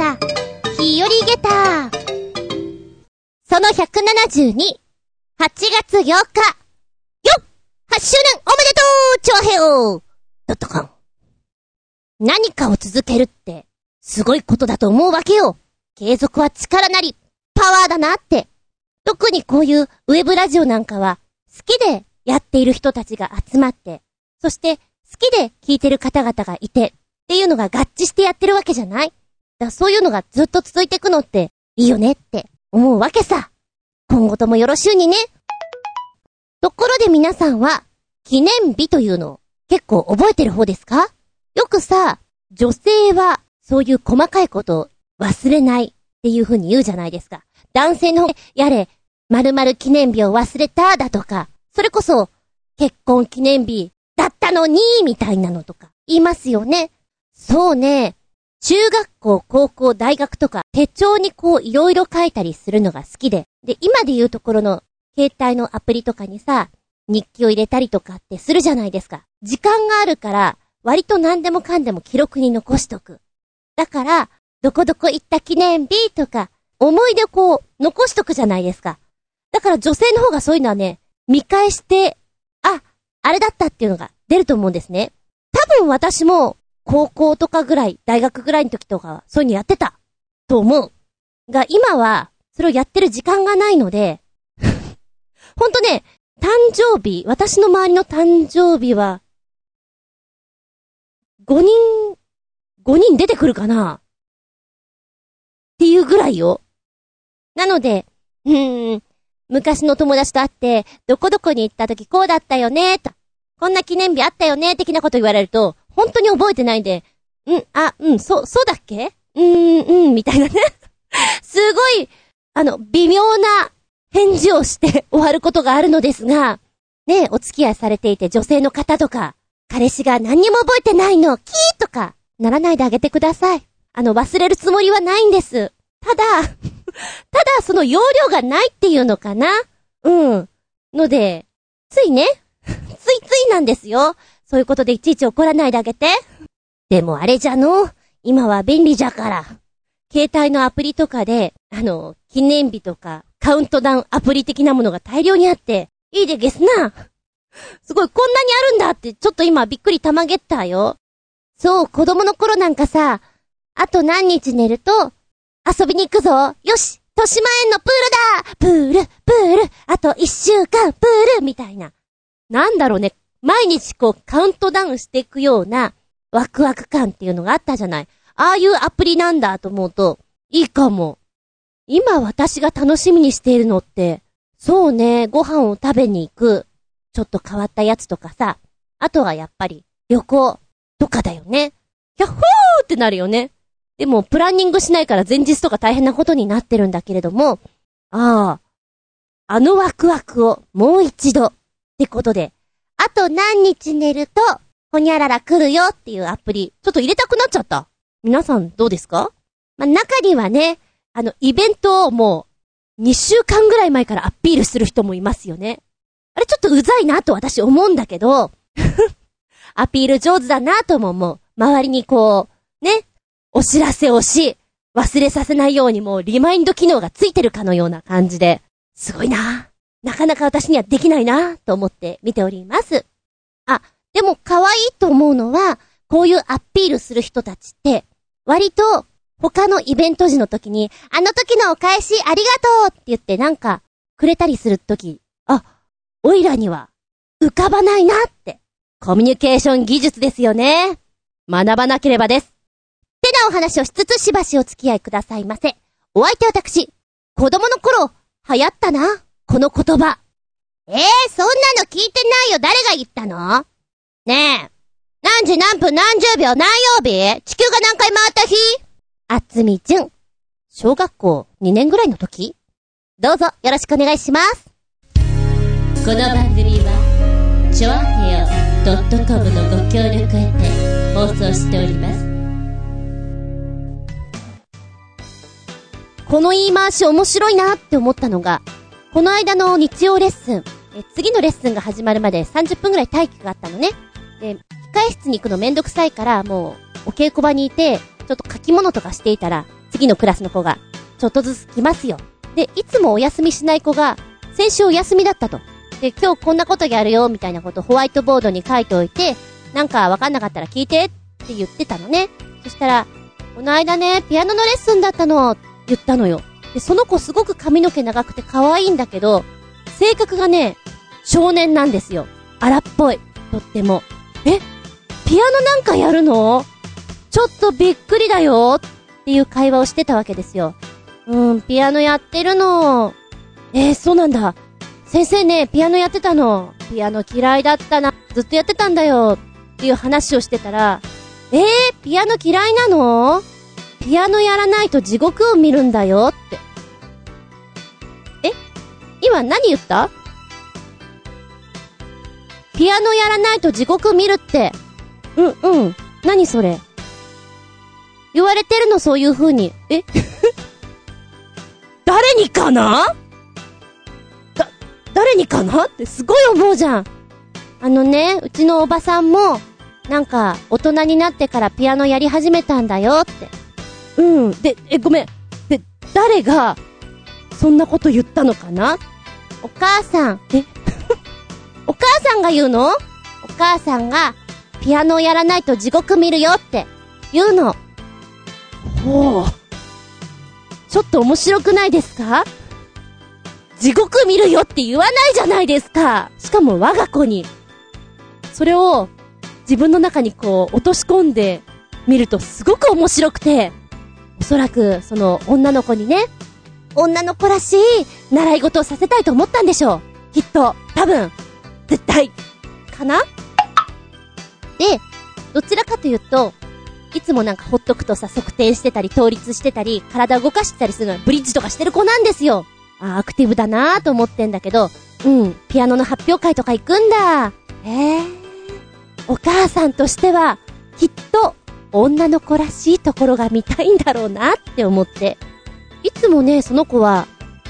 だ。日和ゲタその172、8月8日、よっ !8 周年おめでとうチョアヘオドットコム。何かを続けるって、すごいことだと思うわけよ。継続は力なり、パワーだなって。特にこういうウェブラジオなんかは、好きでやっている人たちが集まって、そして好きで聞いてる方々がいて、っていうのが合致してやってるわけじゃないだそういうのがずっと続いていくのっていいよねって思うわけさ。今後ともよろしゅうにね。ところで皆さんは、記念日というのを結構覚えてる方ですか？よくさ、女性はそういう細かいことを忘れないっていう風に言うじゃないですか。男性の方やれ、〇〇記念日を忘れただとか、それこそ、結婚記念日だったのに、みたいなのとか、言いますよね。そうね。中学校、高校、大学とか、手帳にこういろいろ書いたりするのが好きで。で、今で言うところの、携帯のアプリとかにさ、日記を入れたりとかってするじゃないですか。時間があるから、割と何でもかんでも記録に残しとく。だから、どこどこ行った記念日とか、思い出こう、残しとくじゃないですか。だから女性の方がそういうのはね、見返して、あ、あれだったっていうのが出ると思うんですね。多分私も、高校とかぐらい、大学ぐらいの時とか、そういうのやってた。と思う。が、今は、それをやってる時間がないので、ほんとね、誕生日、私の周りの誕生日は、5人、5人出てくるかな？っていうぐらいよ。なので、うーん、昔の友達と会って、どこどこに行った時こうだったよね、と。こんな記念日あったよね、的なこと言われると、本当に覚えてないんで、ん、あ、うん、そう、そうだっけ？うーん、うん、みたいなね。すごい、あの、微妙な返事をして 終わることがあるのですが、ね、お付き合いされていて女性の方とか、彼氏が何にも覚えてないの、キーとか、ならないであげてください。あの、忘れるつもりはないんです。ただ、ただその容量がないっていうのかな？うん。ので、ついね、ついついなんですよ。そういうことでいちいち怒らないであげて。でもあれじゃの今は便利じゃから。携帯のアプリとかで、あの、記念日とか、カウントダウンアプリ的なものが大量にあって、いいでゲスな。すごい、こんなにあるんだって、ちょっと今びっくりたまげったよ。そう、子供の頃なんかさ、あと何日寝ると、遊びに行くぞよし豊島園のプールだプール、プール、あと一週間、プールみたいな。なんだろうね。毎日こうカウントダウンしていくようなワクワク感っていうのがあったじゃない。ああいうアプリなんだと思うと、いいかも。今私が楽しみにしているのって、そうね、ご飯を食べに行く、ちょっと変わったやつとかさ、あとはやっぱり旅行とかだよね。ヒャッホーってなるよね。でも、プランニングしないから前日とか大変なことになってるんだけれども、ああ、あのワクワクをもう一度ってことで、あと何日寝ると、ほにゃらら来るよっていうアプリ、ちょっと入れたくなっちゃった。皆さんどうですか？まあ、中にはね、あの、イベントをもう、2週間ぐらい前からアピールする人もいますよね。あれちょっとうざいなと私思うんだけど、アピール上手だなとも思う。周りにこう、ね、お知らせをし、忘れさせないようにもうリマインド機能がついてるかのような感じで、すごいななかなか私にはできないなと思って見ております。あ、でも可愛いと思うのは、こういうアピールする人たちって、割と他のイベント時の時に、あの時のお返しありがとうって言ってなんかくれたりする時、あ、おいらには浮かばないなって。コミュニケーション技術ですよね。学ばなければです。ってなお話をしつつしばしお付き合いくださいませ。お相手私、子供の頃、流行ったな、この言葉。ええー、そんなの聞いてないよ、誰が言ったの？ねえ。何時何分何十秒？何曜日？地球が何回回った日？あつみじゅん。小学校2年ぐらいの時どうぞよろしくお願いします。この番組は、ちょあへよ .com のご協力へて放送しております。この言い回し面白いなって思ったのが、この間の日曜レッスン、え次のレッスンが始まるまで30分くらい待機があったのね。で、控室に行くのめんどくさいから、もう、お稽古場にいて、ちょっと書き物とかしていたら、次のクラスの子が、ちょっとずつ来ますよ。で、いつもお休みしない子が、先週お休みだったと。で、今日こんなことやるよ、みたいなことホワイトボードに書いておいて、なんかわかんなかったら聞いてって言ってたのね。そしたら、この間ね、ピアノのレッスンだったの、言ったのよ。で、その子すごく髪の毛長くて可愛いんだけど、性格がね、少年なんですよ。荒っぽい。とっても。え？ピアノなんかやるの？ちょっとびっくりだよっていう会話をしてたわけですよ。うん、ピアノやってるの。えー、そうなんだ。先生ね、ピアノやってたの。ピアノ嫌いだったな。ずっとやってたんだよ。っていう話をしてたら、えー、ピアノ嫌いなの？ピアノやらないと地獄を見るんだよって。え？今何言った？ピアノやらないと地獄見るって。うん、うん。何それ？言われてるの、そういう風に。え？誰にかな？だ、誰にかな？ってすごい思うじゃん。あのね、うちのおばさんも、なんか、大人になってからピアノやり始めたんだよって。うん。で、え、ごめん。で、誰が、そんなこと言ったのかな？お母さん。え？お母さんが言うの？お母さんが、ピアノをやらないと地獄見るよって言うの。ほう。ちょっと面白くないですか？地獄見るよって言わないじゃないですか。しかも我が子に。それを自分の中にこう落とし込んで見るとすごく面白くて、おそらくその女の子にね、女の子らしい習い事をさせたいと思ったんでしょう。きっと、多分、絶対、かな？で、どちらかというと、いつもなんかほっとくとさ、側転してたり、倒立してたり、体動かしてたりするのブリッジとかしてる子なんですよ。あアクティブだなぁと思ってんだけど、うん、ピアノの発表会とか行くんだ。ええー、お母さんとしては、きっと、女の子らしいところが見たいんだろうなって思って。いつもね、その子は、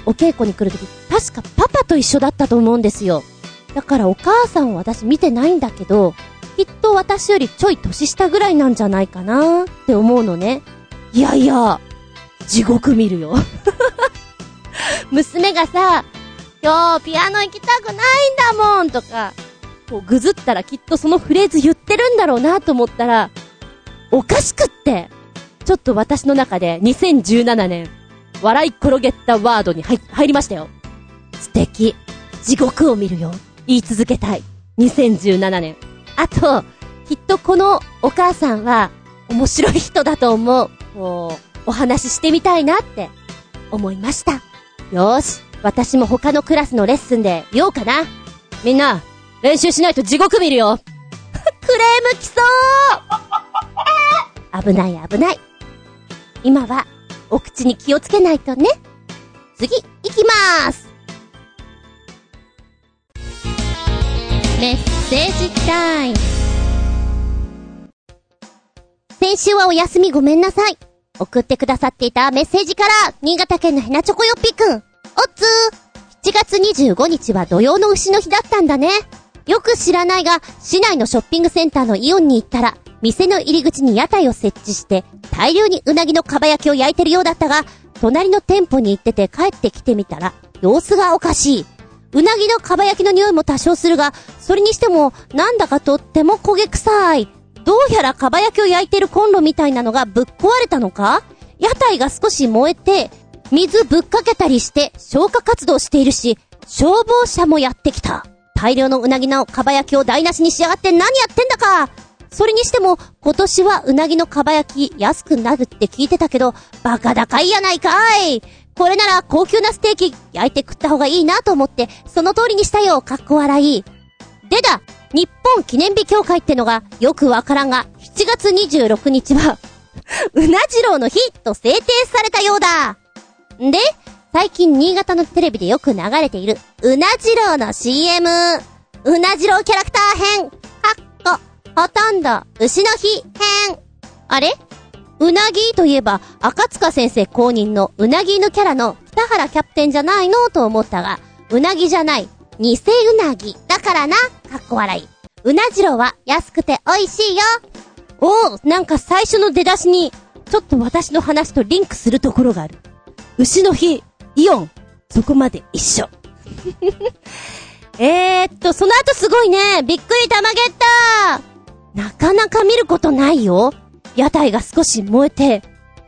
お稽古に来るとき、確かパパと一緒だったと思うんですよ。だからお母さんは私見てないんだけど、きっと私よりちょい年下ぐらいなんじゃないかなって思うのね。いやいや、地獄見るよ。娘がさ、今日ピアノ行きたくないんだもんとか、こうぐずったらきっとそのフレーズ言ってるんだろうなと思ったら、おかしくって、ちょっと私の中で2017年、笑い転げたワードに入入りましたよ。素敵。地獄を見るよ。言い続けたい。2017年。あと、きっとこのお母さんは面白い人だと思う。こう、お話ししてみたいなって思いました。よーし。私も他のクラスのレッスンで言おうかな。みんな、練習しないと地獄見るよ。クレーム来そう危ない危ない。今は、お口に気をつけないとね。次、行きまーす。メッセージタイム。先週はお休みごめんなさい。送ってくださっていたメッセージから、新潟県のヘナチョコヨッピーくん。おっつー。7月25日は土曜の牛の日だったんだね。よく知らないが、市内のショッピングセンターのイオンに行ったら、店の入り口に屋台を設置して、大量にうなぎのかば焼きを焼いてるようだったが、隣の店舗に行ってて帰ってきてみたら、様子がおかしい。うなぎのかば焼きの匂いも多少するが、それにしても、なんだかとっても焦げ臭い。どうやらかば焼きを焼いてるコンロみたいなのがぶっ壊れたのか？屋台が少し燃えて、水ぶっかけたりして消火活動しているし、消防車もやってきた。大量のうなぎのかば焼きを台無しにしやがって何やってんだかそれにしても、今年はうなぎのかば焼き安くなるって聞いてたけど、バカ高いやないかいこれなら高級なステーキ焼いて食った方がいいなと思って、その通りにしたよ、かっこ笑い。でだ、日本記念日協会ってのがよくわからんが、7月26日は うなじろうの日と制定されたようだ。んで、最近新潟のテレビでよく流れている、うなじろうの CM。うなじろうキャラクター編。ほとんど、牛の日編。あれ？うなぎといえば、赤塚先生公認のうなぎ犬キャラの北原キャプテンじゃないのと思ったが、うなぎじゃない、偽うなぎ。だからな、かっこ笑い。うなじろうは安くて美味しいよ。おお、なんか最初の出だしに、ちょっと私の話とリンクするところがある。牛の日、イオン、そこまで一緒。えーっと、その後すごいね。びっくりたまげったなかなか見ることないよ。屋台が少し燃えて、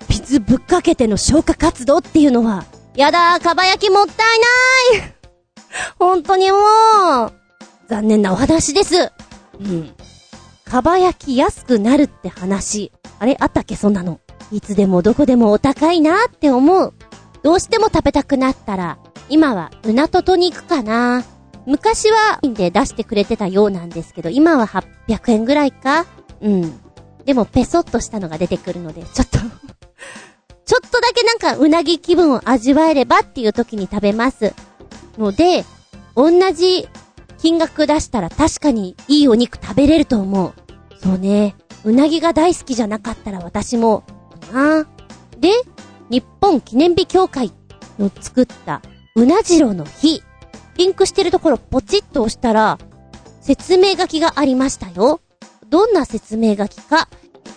水ぶっかけての消火活動っていうのは、やだー、かば焼きもったいない本当にもう、残念なお話です。うん。かば焼き安くなるって話。あれあったっけそんなの。いつでもどこでもお高いなって思う。どうしても食べたくなったら、今はうなととに行くかな。昔は、で出してくれてたようなんですけど、今は800円ぐらいか？うん。でも、ペソッとしたのが出てくるので、ちょっと ちょっとだけなんか、うなぎ気分を味わえればっていう時に食べます。ので、同じ金額出したら確かにいいお肉食べれると思う。そうね。うなぎが大好きじゃなかったら私も、なで、日本記念日協会の作ったうなじろの日。リンクしてるところポチッと押したら、説明書きがありましたよ。どんな説明書きか。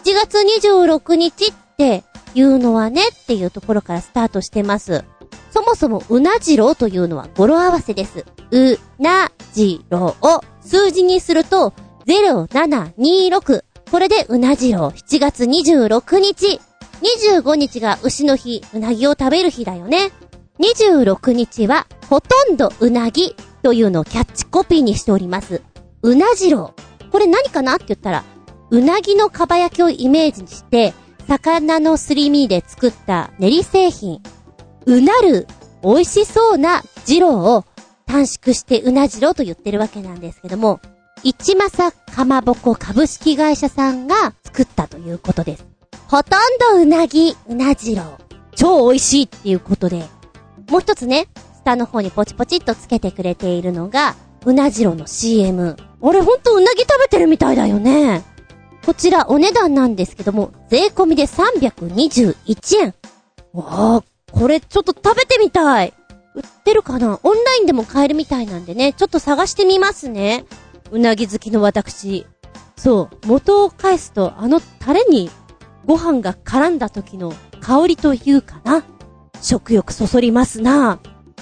1月26日っていうのはねっていうところからスタートしてます。そもそもうなじろうというのは語呂合わせです。うなじろうを数字にすると0726。これでうなじろう7月26日。25日が牛の日、うなぎを食べる日だよね。26日は、ほとんどうなぎというのをキャッチコピーにしております。うなじろう。これ何かなって言ったら、うなぎのかば焼きをイメージにして、魚のすり身で作った練り製品。うなる、美味しそうな二郎を短縮してうなじろうと言ってるわけなんですけども、一正かまぼこ株式会社さんが作ったということです。ほとんどうなぎ、うなじろう。超美味しいっていうことで、もう一つね、下の方にポチポチっとつけてくれているのが、うなじろの CM。あれほんとうなぎ食べてるみたいだよね。こちらお値段なんですけども、税込みで321円。わあ、これちょっと食べてみたい。売ってるかな？オンラインでも買えるみたいなんでね、ちょっと探してみますね。うなぎ好きの私。そう、元を返すと、あのタレにご飯が絡んだ時の香りというかな。食欲そそりますな。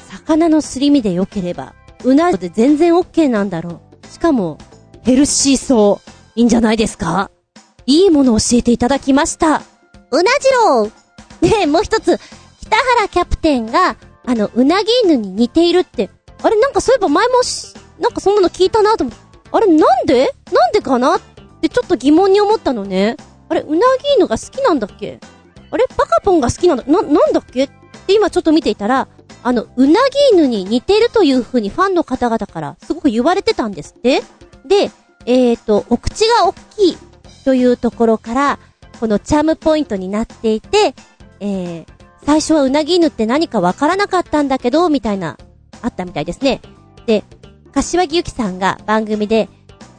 魚のすり身で良ければ、うなで全然 OK なんだろう。しかも、ヘルシーそう。いいんじゃないですか？いいもの教えていただきました。うなじろうねえ、もう一つ、北原キャプテンが、あの、うなぎ犬に似ているって、あれなんかそういえば前もし、なんかそんなの聞いたなと思って、あれなんで？なんでかな？ってちょっと疑問に思ったのね。あれ、うなぎ犬が好きなんだっけ？あれバカポンが好きなんだ、な、なんだっけ？で、今ちょっと見ていたら、あの、うなぎ犬に似てるという風にファンの方々からすごく言われてたんですって。で、えっ、ー、と、お口が大きいというところから、このチャームポイントになっていて、えー、最初はうなぎ犬って何かわからなかったんだけど、みたいな、あったみたいですね。で、柏木由紀さんが番組で、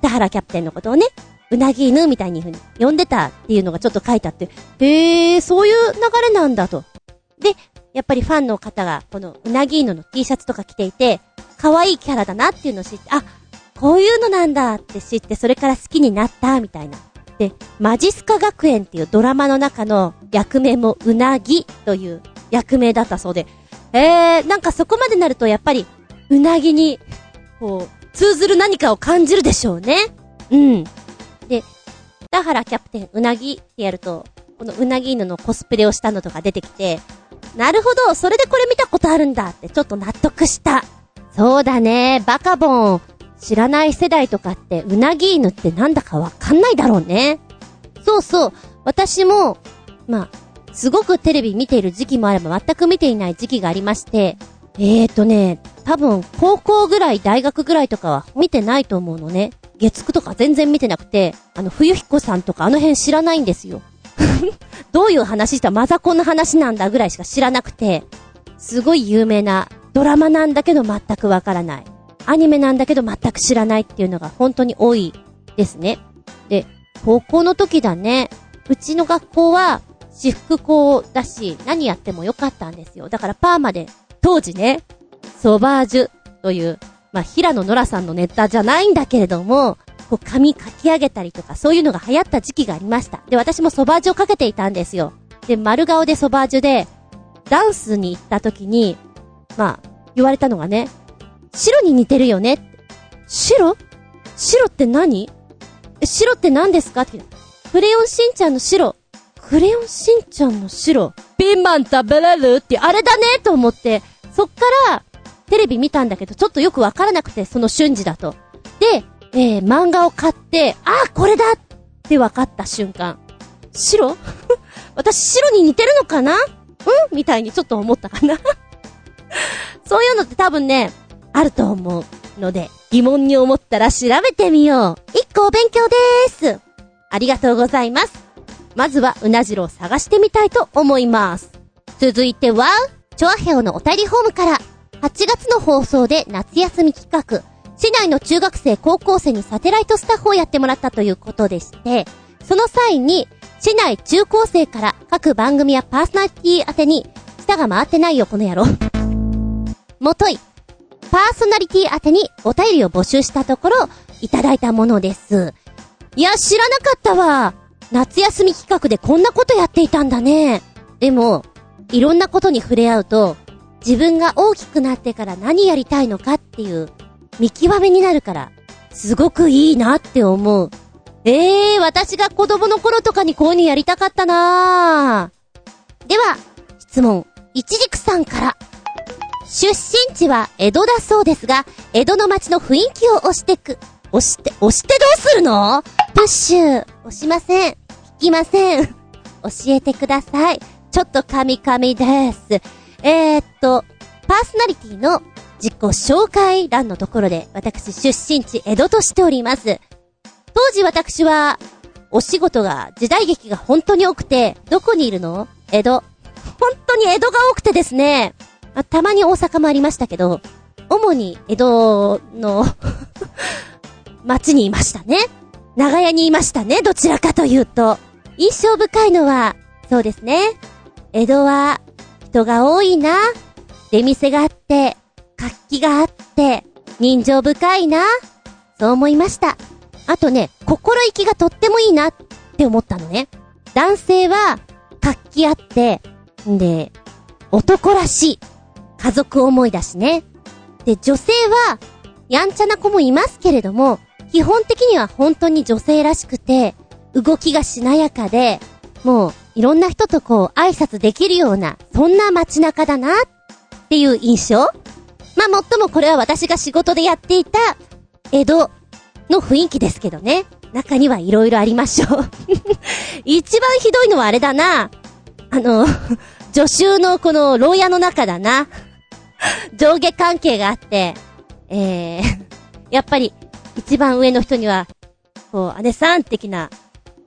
田原キャプテンのことをね、うなぎ犬みたいに風に呼んでたっていうのがちょっと書いてあって、へー、そういう流れなんだと。で、やっぱりファンの方が、このうなぎ犬の T シャツとか着ていて、可愛いキャラだなっていうのを知って、あ、こういうのなんだって知って、それから好きになった、みたいな。で、マジスカ学園っていうドラマの中の役名もうなぎという役名だったそうで、えー、なんかそこまでなるとやっぱり、うなぎに、こう、通ずる何かを感じるでしょうね。うん。で、田原キャプテンうなぎってやると、このうなぎ犬のコスプレをしたのとか出てきて、なるほど、それでこれ見たことあるんだってちょっと納得した。そうだね、バカボン。知らない世代とかって、うなぎ犬ってなんだかわかんないだろうね。そうそう、私も、まあ、すごくテレビ見ている時期もあれば全く見ていない時期がありまして、えーとね、多分、高校ぐらい、大学ぐらいとかは見てないと思うのね。月9とか全然見てなくて、あの、冬彦さんとかあの辺知らないんですよ。どういう話したマザコンの話なんだぐらいしか知らなくて、すごい有名なドラマなんだけど全くわからない。アニメなんだけど全く知らないっていうのが本当に多いですね。で、高校の時だね。うちの学校は私服校だし、何やってもよかったんですよ。だからパーマで、当時ね、ソバージュという、まあ、平野ノラさんのネタじゃないんだけれども、こう髪かき上げたりとかそういうのが流行った時期がありました。で、私もソバージュをかけていたんですよ。で、丸顔でソバージュで、ダンスに行った時に、まあ、言われたのがね、白に似てるよね。白？白って何？白って何ですか？ってクレヨンしんちゃんの白。クレヨンしんちゃんの白。ピーマン食べれる？ってあれだねと思って、そっから、テレビ見たんだけど、ちょっとよくわからなくて、その瞬時だと。で、えー、漫画を買って、あ、これだって分かった瞬間。白？私白に似てるのかな？うん？みたいにちょっと思ったかな そういうのって多分ね、あると思うので、疑問に思ったら調べてみよう。一個お勉強でーす。ありがとうございます。まずはうなじろを探してみたいと思います。続いては、チョアヘオのお便りホームから、8月の放送で夏休み企画、市内の中学生高校生にサテライトスタッフをやってもらったということでして、その際に、市内中高生から各番組やパーソナリティ宛てに、舌が回ってないよ、この野郎。もとい、パーソナリティ宛てにお便りを募集したところ、いただいたものです。いや、知らなかったわ。夏休み企画でこんなことやっていたんだね。でも、いろんなことに触れ合うと、自分が大きくなってから何やりたいのかっていう見極めになるから、すごくいいなって思う。ええー、私が子供の頃とかにこういうにやりたかったなでは、質問、いちじくさんから。出身地は江戸だそうですが、江戸の街の雰囲気を押してく。押して、押してどうするの？プッシュ。押しません。引きません。教えてください。ちょっとカミカミです。えー、っと、パーソナリティの自己紹介欄のところで、私出身地江戸としております。当時私は、お仕事が、時代劇が本当に多くて、どこにいるの？江戸。本当に江戸が多くてですね、あたまに大阪もありましたけど、主に江戸の 街にいましたね。長屋にいましたね、どちらかというと。印象深いのは、そうですね。江戸は、人が多いな。出店があって、活気があって、人情深いな。そう思いました。あとね、心意気がとってもいいなって思ったのね。男性は、活気あって、んで、男らしい。家族思いだしね。で、女性は、やんちゃな子もいますけれども、基本的には本当に女性らしくて、動きがしなやかで、もう、いろんな人とこう、挨拶できるような、そんな街中だな、っていう印象まあ、もっともこれは私が仕事でやっていた、江戸の雰囲気ですけどね。中にはいろいろありましょう 一番ひどいのはあれだな。あの、助手のこの牢屋の中だな。上下関係があって、えー、やっぱり一番上の人には、こう、姉さん的な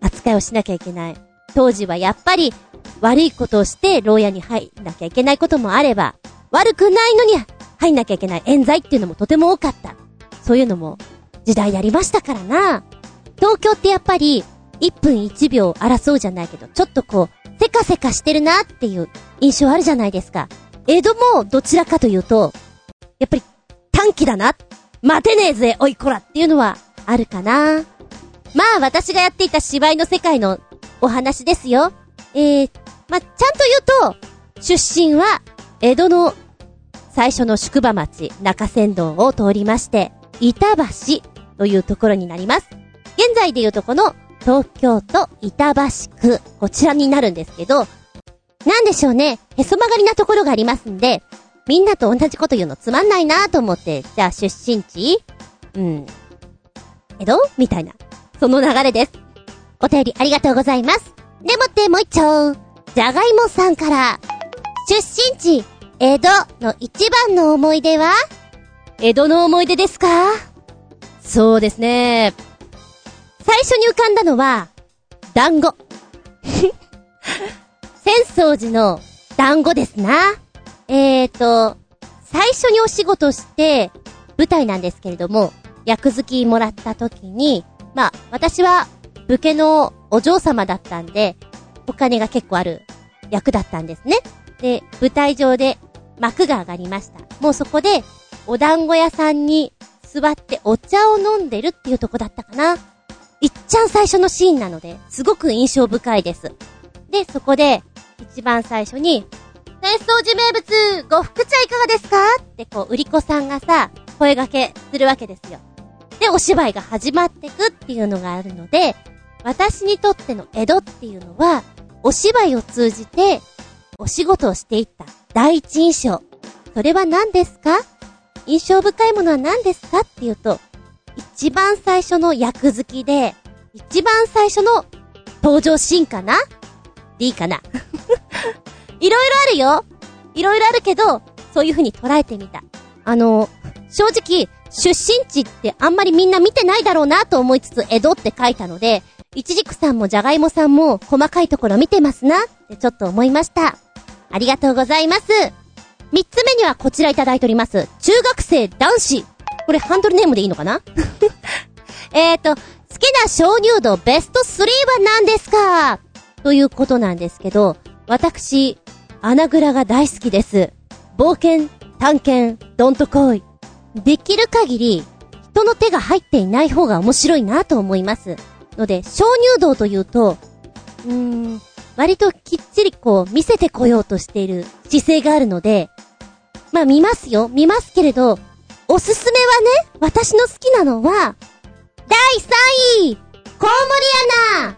扱いをしなきゃいけない。当時はやっぱり悪いことをして牢屋に入んなきゃいけないこともあれば、悪くないのに入んなきゃいけない冤罪っていうのもとても多かった。そういうのも時代ありましたからな。東京ってやっぱり1分1秒争うじゃないけど、ちょっとこう、せかせかしてるなっていう印象あるじゃないですか。江戸もどちらかというと、やっぱり短期だな。待てねえぜ、おいこらっていうのはあるかな。まあ私がやっていた芝居の世界のお話ですよ。えー、まあ、ちゃんと言うと、出身は江戸の最初の宿場町、中山道を通りまして、板橋というところになります。現在で言うとこの東京都板橋区、こちらになるんですけど、なんでしょうね、へそ曲がりなところがありますんで、みんなと同じこと言うのつまんないなと思って、じゃあ出身地うん。江戸みたいな。その流れです。お便りありがとうございます。でもってもう一丁。じゃがいもさんから、出身地、江戸の一番の思い出は？江戸の思い出ですか？そうですね。最初に浮かんだのは、団子。浅草寺の団子ですな。えーと、最初にお仕事して、舞台なんですけれども、役付きもらった時に、まあ、私は、武家のお嬢様だったんで、お金が結構ある役だったんですね。で、舞台上で幕が上がりました。もうそこで、お団子屋さんに座ってお茶を飲んでるっていうとこだったかな。いっちゃん最初のシーンなので、すごく印象深いです。で、そこで、一番最初に、浅草寺名物、呉服茶いかがですか？ってこう、売り子さんがさ、声掛けするわけですよ。で、お芝居が始まってくっていうのがあるので、私にとっての江戸っていうのは、お芝居を通じて、お仕事をしていった第一印象。それは何ですか？印象深いものは何ですか？っていうと、一番最初の役付きで、一番最初の登場シーンかな？でいいかな？いろいろあるよいろいろあるけど、そういう風に捉えてみた。あの、正直、出身地ってあんまりみんな見てないだろうなと思いつつ、江戸って書いたので、いちじくさんもじゃがいもさんも細かいところ見てますなってちょっと思いました。ありがとうございます。三つ目にはこちらいただいております。中学生男子。これハンドルネームでいいのかな？えーと、好きな鍾乳洞ベスト3は何ですか？ということなんですけど、私、穴蔵が大好きです。冒険、探検、どんとこい。できる限り、人の手が入っていない方が面白いなと思います。ので、鍾乳洞というと、うーん、割ときっちりこう見せてこようとしている姿勢があるので、まあ見ますよ、見ますけれど、おすすめはね、私の好きなのは、第3位コウモリアナ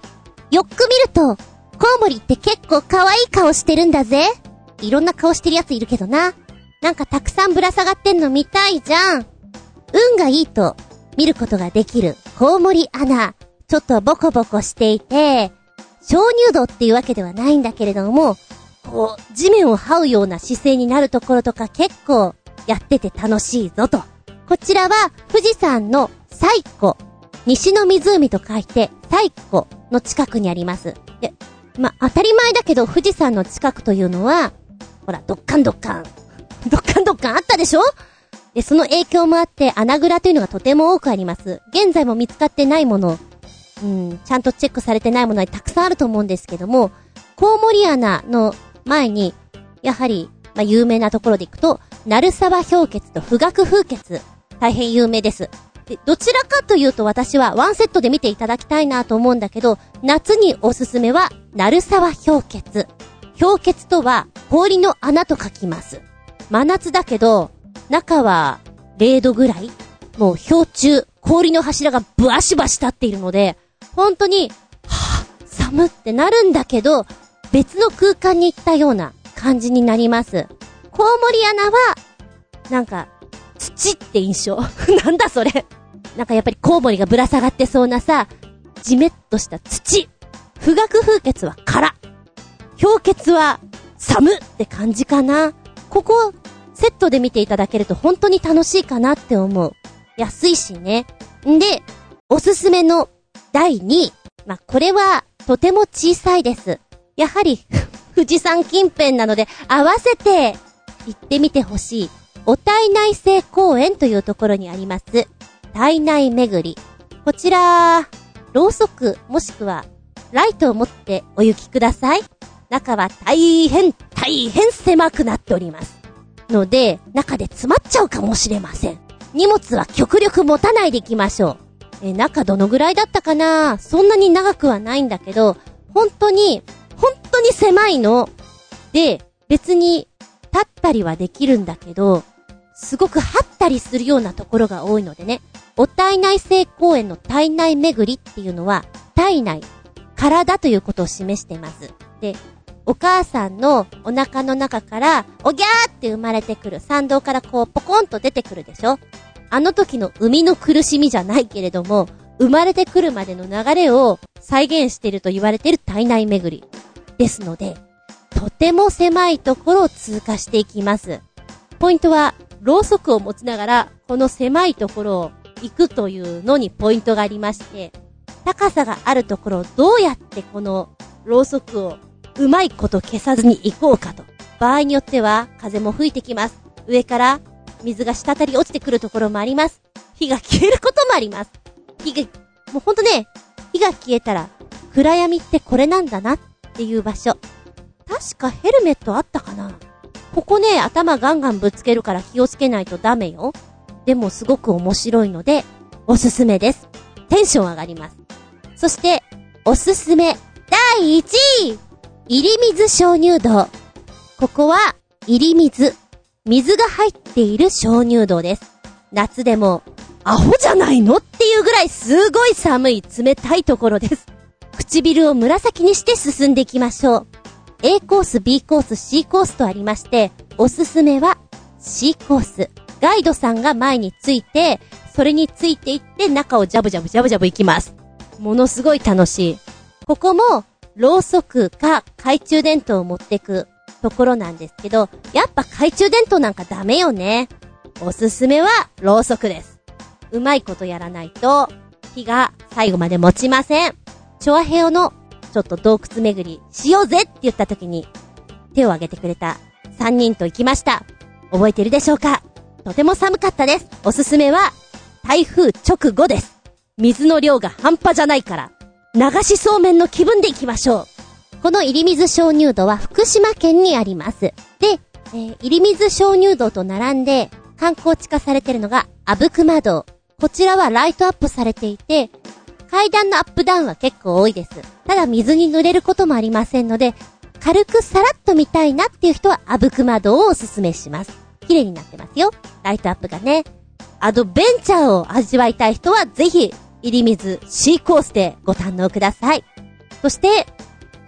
よく見ると、コウモリって結構可愛い顔してるんだぜ。いろんな顔してるやついるけどな。なんかたくさんぶら下がってんの見たいじゃん。運がいいと見ることができるコウモリアナ。ちょっとボコボコしていて、鍾乳洞っていうわけではないんだけれども、こう、地面を這うような姿勢になるところとか結構やってて楽しいぞと。こちらは富士山の最古、西の湖と書いて最古の近くにあります。で、ま当たり前だけど富士山の近くというのは、ほら、どっかんどっかん。どっかんどっかんあったでしょ？で、その影響もあって穴蔵というのがとても多くあります。現在も見つかってないもの、うん、ちゃんとチェックされてないものはたくさんあると思うんですけども、コウモリ穴の前に、やはり、まあ、有名なところで行くと、鳴沢氷結と富岳風結、大変有名です。で、どちらかというと私はワンセットで見ていただきたいなと思うんだけど、夏におすすめは、鳴沢氷結。氷結とは、氷の穴と書きます。真夏だけど、中は0度ぐらいもう氷中、氷の柱がブワシバシ立っているので、本当に、はぁ、寒ってなるんだけど、別の空間に行ったような感じになります。コウモリ穴は、なんか、土って印象。なんだそれ。なんかやっぱりコウモリがぶら下がってそうなさ、じめっとした土。不学風血は空。氷結は寒って感じかな。ここ、セットで見ていただけると本当に楽しいかなって思う。安いしね。んで、おすすめの第2位。まあ、これは、とても小さいです。やはり 富士山近辺なので、合わせて、行ってみてほしい。お体内性公園というところにあります。体内巡り。こちら、ろうそく、もしくは、ライトを持ってお行きください。中は大変、大変狭くなっております。ので、中で詰まっちゃうかもしれません。荷物は極力持たないで行きましょう。え、中どのぐらいだったかな？そんなに長くはないんだけど、本当に、本当に狭いの。で、別に、立ったりはできるんだけど、すごく張ったりするようなところが多いのでね。お体内性公園の体内巡りっていうのは、体内、体ということを示しています。で、お母さんのお腹の中から、おぎゃーって生まれてくる、参道からこう、ポコンと出てくるでしょ？あの時の生みの苦しみじゃないけれども、生まれてくるまでの流れを再現していると言われている体内巡り。ですので、とても狭いところを通過していきます。ポイントは、ろうそくを持ちながら、この狭いところを行くというのにポイントがありまして、高さがあるところをどうやってこのろうそくをうまいこと消さずに行こうかと。場合によっては風も吹いてきます。上から水が滴り落ちてくるところもあります。火が消えることもあります。火が、もうほんとね、火が消えたら、暗闇ってこれなんだなっていう場所。確かヘルメットあったかなここね、頭ガンガンぶつけるから気をつけないとダメよ。でもすごく面白いので、おすすめです。テンション上がります。そして、おすすめ、第1位入水鍾乳洞。ここは、入水。水が入っている鍾乳洞です。夏でも、アホじゃないのっていうぐらいすごい寒い冷たいところです。唇を紫にして進んでいきましょう。A コース、B コース、C コースとありまして、おすすめは C コース。ガイドさんが前について、それについていって中をジャブジャブジャブジャブ行きます。ものすごい楽しい。ここも、ろうそくか懐中電灯を持ってくところなんですけど、やっぱ懐中電灯なんかダメよね。おすすめは、ろうそくです。うまいことやらないと、火が最後まで持ちません。チョアヘオの、ちょっと洞窟巡りしようぜって言った時に、手を挙げてくれた3人と行きました。覚えてるでしょうか？とても寒かったです。おすすめは、台風直後です。水の量が半端じゃないから、流しそうめんの気分で行きましょう。この入水鍾乳洞は福島県にあります。で、えー、入水鍾乳洞と並んで観光地化されてるのが、あぶくま洞。こちらはライトアップされていて、階段のアップダウンは結構多いです。ただ水に濡れることもありませんので、軽くさらっと見たいなっていう人は、あぶくま洞をおすすめします。綺麗になってますよ。ライトアップがね。アドベンチャーを味わいたい人は、ぜひ、入り水 C コースでご堪能ください。そして、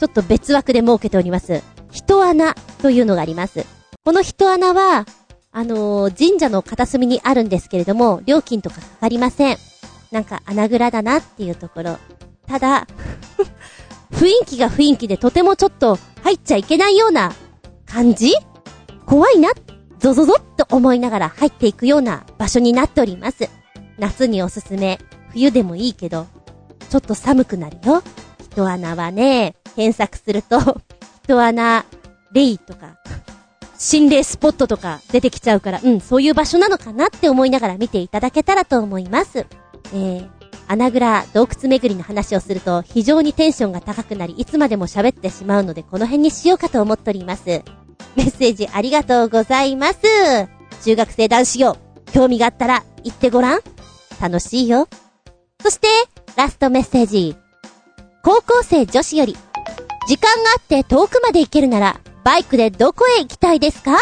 ちょっと別枠で設けております。人穴というのがあります。この人穴は、あのー、神社の片隅にあるんですけれども、料金とかかかりません。なんか穴蔵だなっていうところ。ただ、雰囲気が雰囲気でとてもちょっと入っちゃいけないような感じ？怖いな、ゾゾゾっと思いながら入っていくような場所になっております。夏におすすめ。冬でもいいけど、ちょっと寒くなるよ。人穴はね、検索すると、人穴、レイとか、心霊スポットとか出てきちゃうから、うん、そういう場所なのかなって思いながら見ていただけたらと思います。えー、穴蔵洞窟巡りの話をすると非常にテンションが高くなり、いつまでも喋ってしまうのでこの辺にしようかと思っております。メッセージありがとうございます。中学生男子よ、興味があったら行ってごらん。楽しいよ。そして、ラストメッセージ。高校生女子より、時間があって遠くまで行けるなら、バイクでどこへ行きたいですか？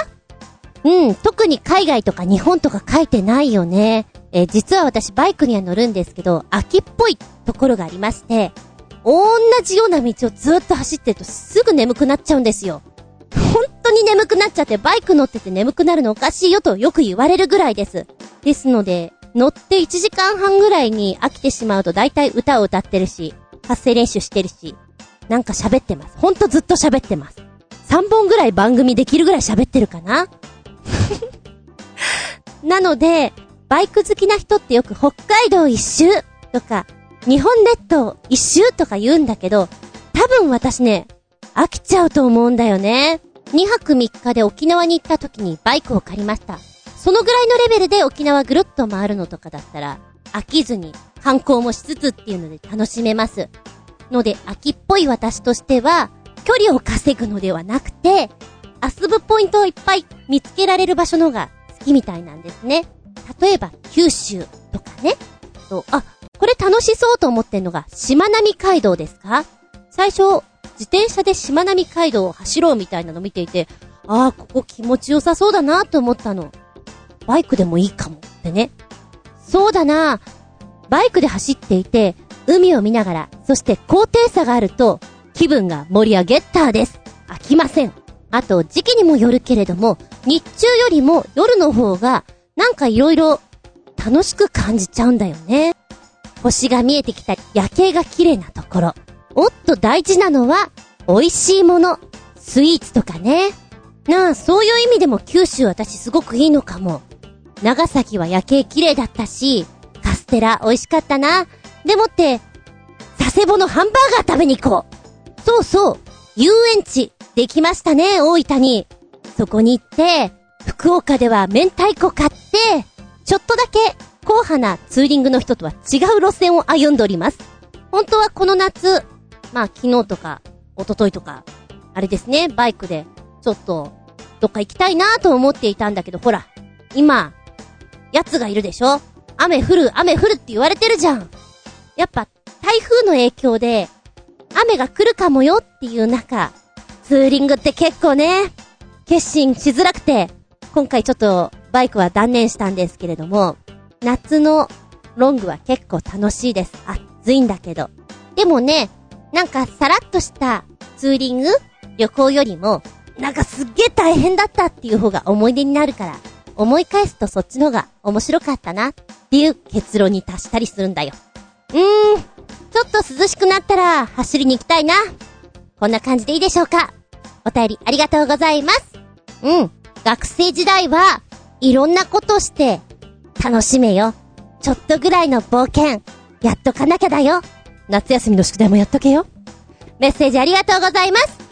うん、特に海外とか日本とか書いてないよね。え、実は私バイクには乗るんですけど、秋っぽいところがありまして、同じような道をずっと走ってるとすぐ眠くなっちゃうんですよ。本当に眠くなっちゃってバイク乗ってて眠くなるのおかしいよとよく言われるぐらいです。ですので、乗って1時間半ぐらいに飽きてしまうと大体歌を歌ってるし、発声練習してるし、なんか喋ってます。ほんとずっと喋ってます。3本ぐらい番組できるぐらい喋ってるかな？なので、バイク好きな人ってよく北海道一周とか、日本列島一周とか言うんだけど、多分私ね、飽きちゃうと思うんだよね。2泊3日で沖縄に行った時にバイクを借りました。そのぐらいのレベルで沖縄ぐるっと回るのとかだったら、飽きずに観光もしつつっていうので楽しめます。ので、秋っぽい私としては、距離を稼ぐのではなくて、遊ぶポイントをいっぱい見つけられる場所の方が好きみたいなんですね。例えば、九州とかね。と、あ、これ楽しそうと思ってんのが、しまなみ海道ですか？最初、自転車でしまなみ海道を走ろうみたいなの見ていて、ああ、ここ気持ちよさそうだなと思ったの。バイクでもいいかもってね。そうだなバイクで走っていて、海を見ながら、そして高低差があると、気分が盛り上げッターです。飽きません。あと、時期にもよるけれども、日中よりも夜の方が、なんか色々楽しく感じちゃうんだよね。星が見えてきた夜景が綺麗なところ。おっと大事なのは、美味しいもの。スイーツとかね。なあ、そういう意味でも九州私すごくいいのかも。長崎は夜景綺麗だったし、テラ美味しかったな。でもって、佐世保のハンバーガー食べに行こう。そうそう、遊園地、できましたね、大分に。そこに行って、福岡では明太子買って、ちょっとだけ、硬派なツーリングの人とは違う路線を歩んでおります。本当はこの夏、まあ昨日とか、一昨日とか、あれですね、バイクで、ちょっと、どっか行きたいなと思っていたんだけど、ほら、今、奴がいるでしょ？雨降る、雨降るって言われてるじゃん。やっぱ、台風の影響で、雨が来るかもよっていう中、ツーリングって結構ね、決心しづらくて、今回ちょっとバイクは断念したんですけれども、夏のロングは結構楽しいです。暑いんだけど。でもね、なんかさらっとしたツーリング旅行よりも、なんかすっげえ大変だったっていう方が思い出になるから、思い返すとそっちの方が面白かったなっていう結論に達したりするんだよ。うーん、ちょっと涼しくなったら走りに行きたいな。こんな感じでいいでしょうかお便りありがとうございます。うん。学生時代はいろんなことして楽しめよ。ちょっとぐらいの冒険、やっとかなきゃだよ。夏休みの宿題もやっとけよ。メッセージありがとうございます。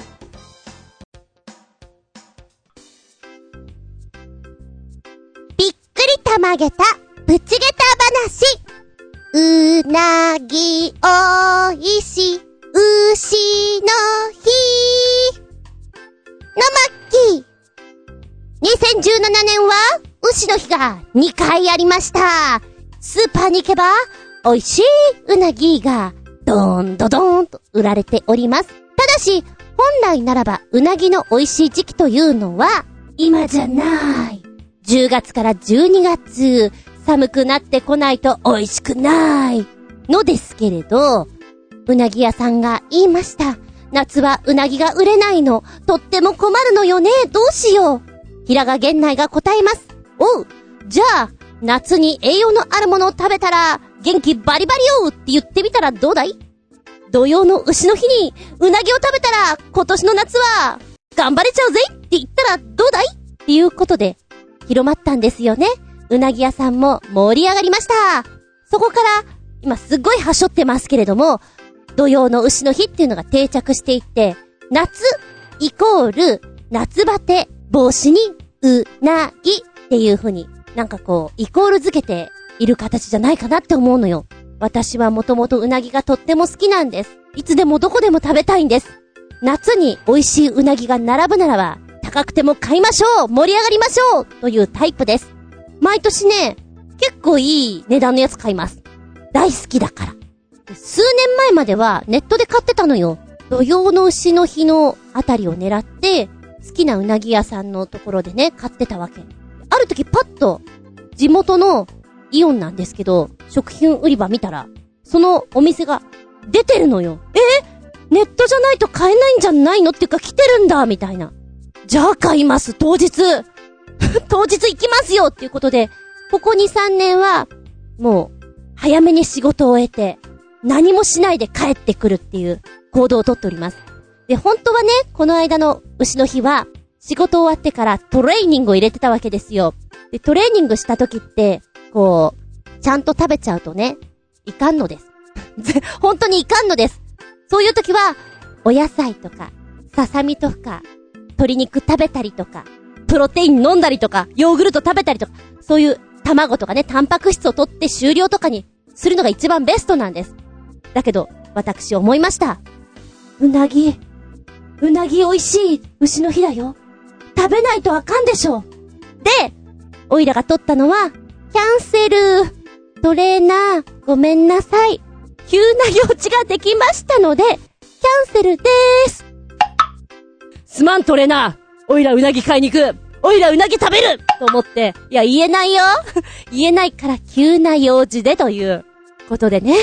りたまげた、ぶちげた話。うなぎおいし、牛の日。のまっき。2017年は、牛の日が2回ありました。スーパーに行けば、美味しいうなぎが、どーんどどーんと売られております。ただし、本来ならば、うなぎの美味しい時期というのは、今じゃない。10月から12月、寒くなってこないと美味しくない。のですけれど、うなぎ屋さんが言いました。夏はうなぎが売れないの。とっても困るのよね。どうしよう。平賀源内が答えます。おう。じゃあ、夏に栄養のあるものを食べたら、元気バリバリよって言ってみたらどうだい？土曜の牛の日に、うなぎを食べたら、今年の夏は、頑張れちゃうぜって言ったらどうだい？っていうことで、広まったんですよね。うなぎ屋さんも盛り上がりました。そこから、今すっごいはしょってますけれども、土曜の牛の日っていうのが定着していって、夏イコール夏バテ防止にうなぎっていう風になんかこうイコール付けている形じゃないかなって思うのよ。私はもともとうなぎがとっても好きなんです。いつでもどこでも食べたいんです。夏に美味しいうなぎが並ぶならば、高くても買いましょう盛り上がりましょうというタイプです。毎年ね、結構いい値段のやつ買います。大好きだから。数年前まではネットで買ってたのよ。土曜の牛の日のあたりを狙って、好きなうなぎ屋さんのところでね、買ってたわけ。ある時パッと、地元のイオンなんですけど、食品売り場見たら、そのお店が出てるのよ。え？ネットじゃないと買えないんじゃないの？っていうか来てるんだみたいな。じゃあ買います当日 当日行きますよっていうことで、ここ2、3年は、もう、早めに仕事を終えて、何もしないで帰ってくるっていう行動をとっております。で、本当はね、この間の牛の日は、仕事終わってからトレーニングを入れてたわけですよ。で、トレーニングした時って、こう、ちゃんと食べちゃうとね、いかんのです。本当にいかんのです。そういう時は、お野菜とか、ささみとか、鶏肉食べたりとか、プロテイン飲んだりとか、ヨーグルト食べたりとか、そういう卵とかね、タンパク質を取って終了とかにするのが一番ベストなんです。だけど、私思いました。うなぎ、うなぎ美味しい牛の日だよ。食べないとあかんでしょ。で、おいらが取ったのは、キャンセル。トレーナー、ごめんなさい。急な用事ができましたので、キャンセルでーす。すまんトレーナー。おいらうなぎ買いに行く。おいらうなぎ食べると思って、いや、言えないよ 言えないから急な用事でということでね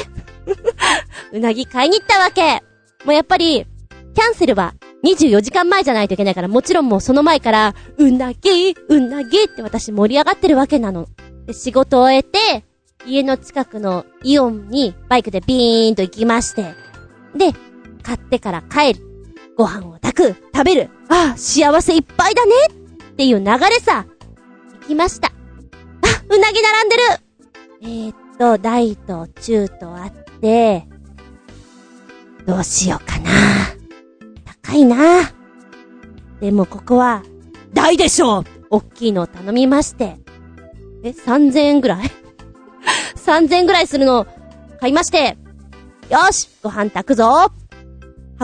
うなぎ買いに行ったわけ。もうやっぱり、キャンセルは24時間前じゃないといけないから、もちろんもうその前から、うなぎ、うなぎって私盛り上がってるわけなの。で、仕事を終えて、家の近くのイオンにバイクでビーンと行きまして、で、買ってから帰る。ご飯を炊く、食べる。ああ、幸せいっぱいだねっていう流れさ。行きました。あ、うなぎ並んでるえー、っと、大と中とあって、どうしようかな。高いな。でもここは、大でしょう大きいのを頼みまして。え、3000円ぐらい ?3000 円ぐらいするの買いまして。よしご飯炊くぞ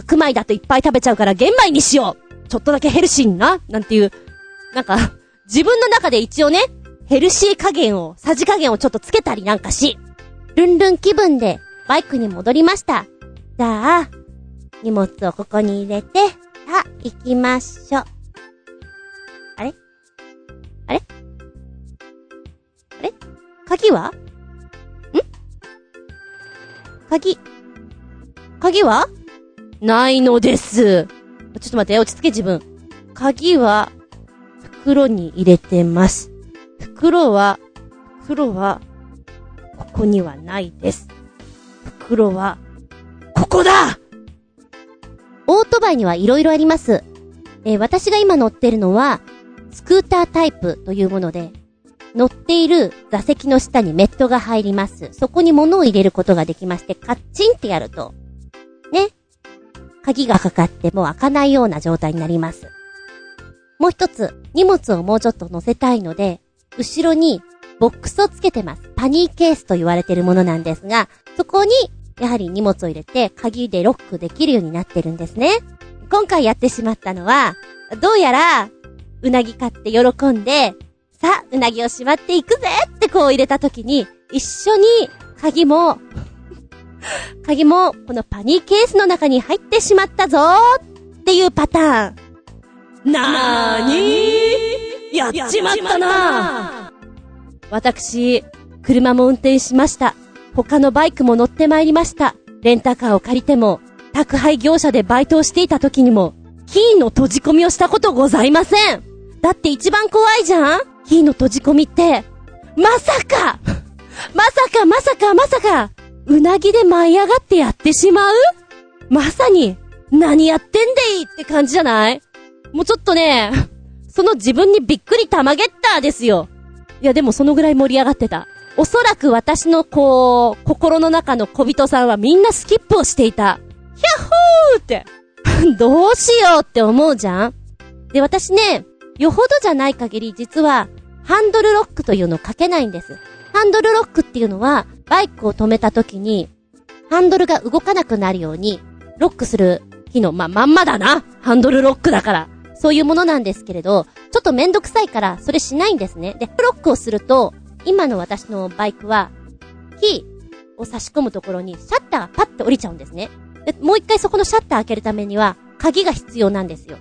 白米だといっぱい食べちゃうから玄米にしよう。ちょっとだけヘルシーにな。なんていう、なんか、自分の中で一応ね、ヘルシー加減を、さじ加減をちょっとつけたりなんかし、ルンルン気分でバイクに戻りました。じゃあ、荷物をここに入れて、さあ、行きましょう。あれ？あれ？あれ？鍵は？ん？鍵、鍵は？ないのです。ちょっと待って、落ち着け自分。鍵は、袋に入れてます。袋は、袋は、ここにはないです。袋は、ここだオートバイには色々あります。えー私が今乗ってるのは、スクータータイプというもので、乗っている座席の下にメットが入ります。そこに物を入れることができまして、カッチンってやると、ね。鍵がかかってもう開かないような状態になります。もう一つ、荷物をもうちょっと乗せたいので、後ろにボックスをつけてます。パニーケースと言われているものなんですが、そこに、やはり荷物を入れて鍵でロックできるようになってるんですね。今回やってしまったのは、どうやら、うなぎ買って喜んで、さあ、うなぎをしまっていくぜってこう入れた時に、一緒に鍵も、鍵もこのパニーケースの中に入ってしまったぞーっていうパターン。なーにー？やっちまったな私、車も運転しました。他のバイクも乗ってまいりました。レンタカーを借りても、宅配業者でバイトをしていた時にも、キーの閉じ込みをしたことございません。だって一番怖いじゃんキーの閉じ込みって、まさか まさかまさかまさかうなぎで舞い上がってやってしまう？まさに、何やってんでいいって感じじゃない？もうちょっとね、その自分にびっくりたまげったですよ。いやでもそのぐらい盛り上がってた。おそらく私のこう、心の中の小人さんはみんなスキップをしていた。ヒャッホーって。どうしようって思うじゃんで、私ね、よほどじゃない限り実は、ハンドルロックというのをかけないんです。ハンドルロックっていうのは、バイクを止めた時に、ハンドルが動かなくなるように、ロックする機能、ま、まんまだなハンドルロックだから。そういうものなんですけれど、ちょっとめんどくさいから、それしないんですね。で、ロックをすると、今の私のバイクは、キーを差し込むところに、シャッターがパッて降りちゃうんですね。で、もう一回そこのシャッター開けるためには、鍵が必要なんですよ。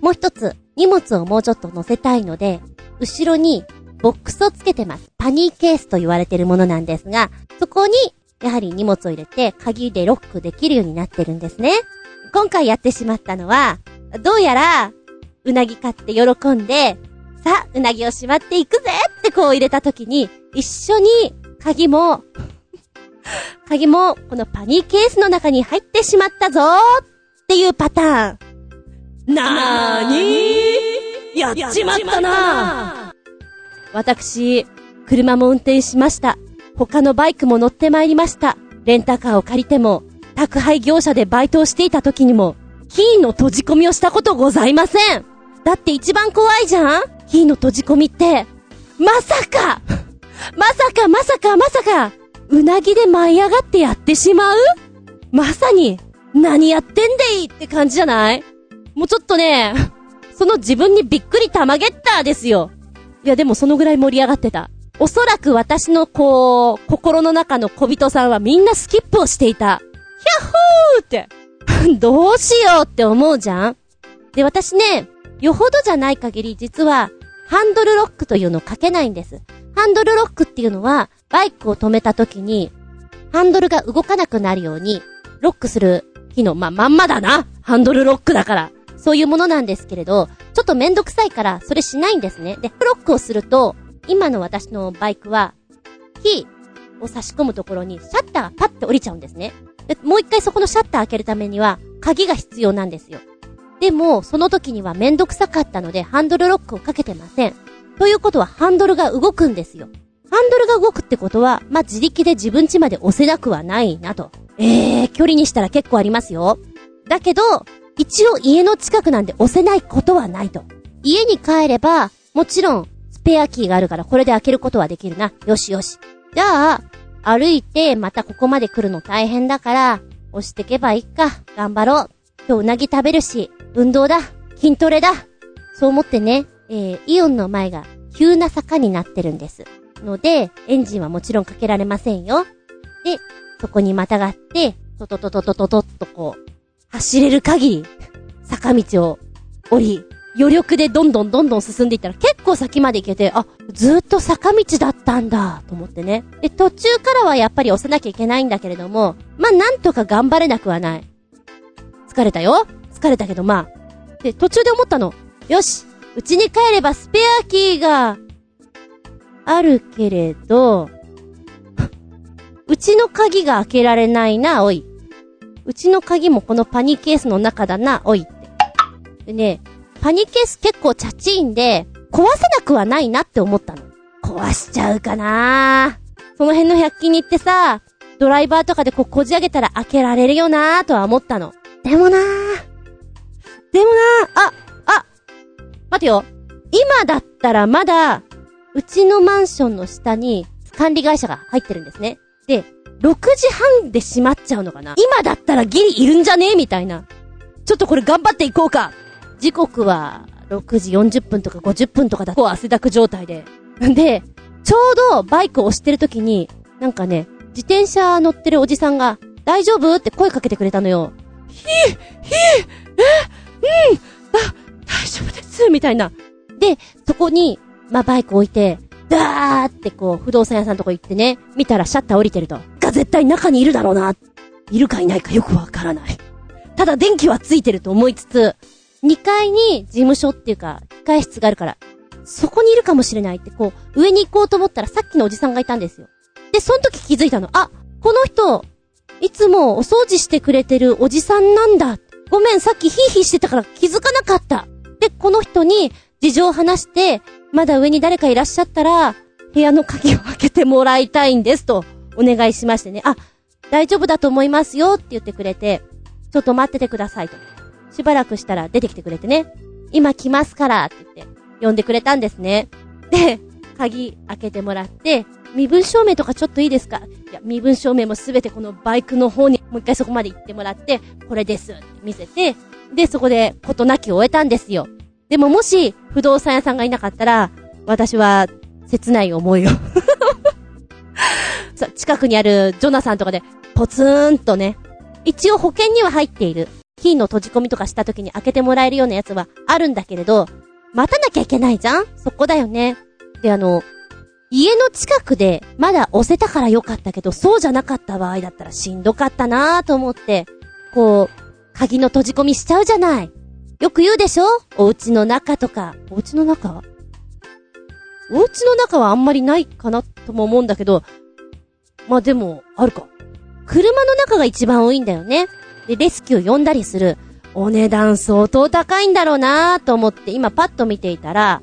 もう一つ、荷物をもうちょっと乗せたいので、後ろにボックスをつけてます。パニーケースと言われてるものなんですが、そこに、やはり荷物を入れて鍵でロックできるようになってるんですね。今回やってしまったのは、どうやら、うなぎ買って喜んで、さあ、うなぎをしまっていくぜってこう入れた時に、一緒に鍵も、鍵もこのパニーケースの中に入ってしまったぞっていうパターン。なーにー？やっちまったなー私、車も運転しました。他のバイクも乗ってまいりました。レンタカーを借りても、宅配業者でバイトをしていた時にも、キーの閉じ込みをしたことございません。だって一番怖いじゃんキーの閉じ込みって、まさか まさかまさかまさかうなぎで舞い上がってやってしまう？まさに、何やってんでいいって感じじゃない？もうちょっとね、その自分にびっくりたまげったーですよ。いやでもそのぐらい盛り上がってた。おそらく私のこう、心の中の小人さんはみんなスキップをしていた。ヒャッホーって。どうしようって思うじゃんで、私ね、よほどじゃない限り実は、ハンドルロックというのをかけないんです。ハンドルロックっていうのは、バイクを止めた時に、ハンドルが動かなくなるように、ロックする機能、まあ、まんまだなハンドルロックだから。そういうものなんですけれど、ちょっとめんどくさいから、それしないんですね。で、ロックをすると、今の私のバイクは、キーを差し込むところに、シャッターがパッて降りちゃうんですね。で、もう一回そこのシャッター開けるためには、鍵が必要なんですよ。でも、その時にはめんどくさかったので、ハンドルロックをかけてません。ということは、ハンドルが動くんですよ。ハンドルが動くってことは、まあ、自力で自分家まで押せなくはないなと。えー、距離にしたら結構ありますよ。だけど、一応家の近くなんで押せないことはないと。家に帰れば、もちろん、スペアキーがあるからこれで開けることはできるな。よしよし。じゃあ、歩いてまたここまで来るの大変だから、押してけばいいか。頑張ろう。今日うなぎ食べるし、運動だ。筋トレだ。そう思ってね、えー、イオンの前が急な坂になってるんです。ので、エンジンはもちろんかけられませんよ。で、そこにまたがって、トトトトトトトッとこう、走れる限り、坂道を降り、余力でどんどんどんどん進んでいったら結構先まで行けて、あ、ずっと坂道だったんだ、と思ってね。で、途中からはやっぱり押さなきゃいけないんだけれども、まあ、なんとか頑張れなくはない。疲れたよ疲れたけどまあ。で、途中で思ったの。よしうちに帰ればスペアキーが、あるけれど、うちの鍵が開けられないな、おい。うちの鍵もこのパニーケースの中だな、おいって。でね、パニーケース結構チャチいんで、壊せなくはないなって思ったの。壊しちゃうかなその辺の100均に行ってさ、ドライバーとかでこうこじ上げたら開けられるよなーとは思ったの。でもなー。でもなー、あ、あ、待てよ。今だったらまだ、うちのマンションの下に管理会社が入ってるんですね。で、6時半で閉まっちゃうのかな？今だったらギリいるんじゃね？みたいな。ちょっとこれ頑張っていこうか時刻は6時40分とか50分とかだと汗だく状態で。で、ちょうどバイクを押してる時に、なんかね、自転車乗ってるおじさんが、大丈夫？って声かけてくれたのよ。ひぃ、ひぃ、え、うん、あ、大丈夫です、みたいな。で、そこに、まあ、バイク置いて、ダーってこう、不動産屋さんのとこ行ってね、見たらシャッター降りてると。絶対中にいるだろうな。いるかいないかよくわからない。ただ電気はついてると思いつつ、2階に事務所っていうか、控室があるから、そこにいるかもしれないって、こう、上に行こうと思ったらさっきのおじさんがいたんですよ。で、その時気づいたの。あ、この人、いつもお掃除してくれてるおじさんなんだ。ごめん、さっきヒーヒーしてたから気づかなかった。で、この人に事情を話して、まだ上に誰かいらっしゃったら、部屋の鍵を開けてもらいたいんですと、お願いしましてね。あ、大丈夫だと思いますよって言ってくれて、ちょっと待っててくださいと。しばらくしたら出てきてくれてね。今来ますからって言って、呼んでくれたんですね。で、鍵開けてもらって、身分証明とかちょっといいですか？いや、身分証明もすべてこのバイクの方にもう一回そこまで行ってもらって、これですって見せて、で、そこで事なきを終えたんですよ。でももし、不動産屋さんがいなかったら、私は、切ない思いをさ、近くにあるジョナサンとかで、ポツーンとね、一応保険には入っている。キーの閉じ込みとかした時に開けてもらえるようなやつはあるんだけれど、待たなきゃいけないじゃん？そこだよね。で、あの、家の近くでまだ押せたからよかったけど、そうじゃなかった場合だったらしんどかったなぁと思って、こう、鍵の閉じ込みしちゃうじゃない。よく言うでしょ？お家の中とか。お家の中？お家の中はあんまりないかなとも思うんだけど、まあでも、あるか。車の中が一番多いんだよね。で、レスキュー呼んだりする。お値段相当高いんだろうなと思って今パッと見ていたら、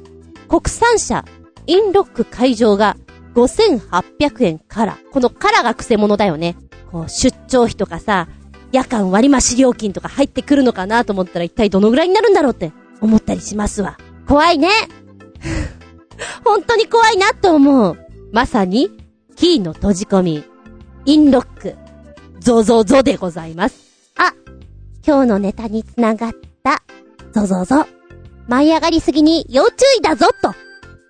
国産車、インロック会場が5800円から。このカラが癖者だよね。こう、出張費とかさ、夜間割増料金とか入ってくるのかなと思ったら一体どのぐらいになるんだろうって思ったりしますわ。怖いね 本当に怖いなと思う。まさに、キーの閉じ込み、インロック、ゾゾゾでございます。あ、今日のネタにつながった、ゾゾゾ。舞い上がりすぎに要注意だぞと、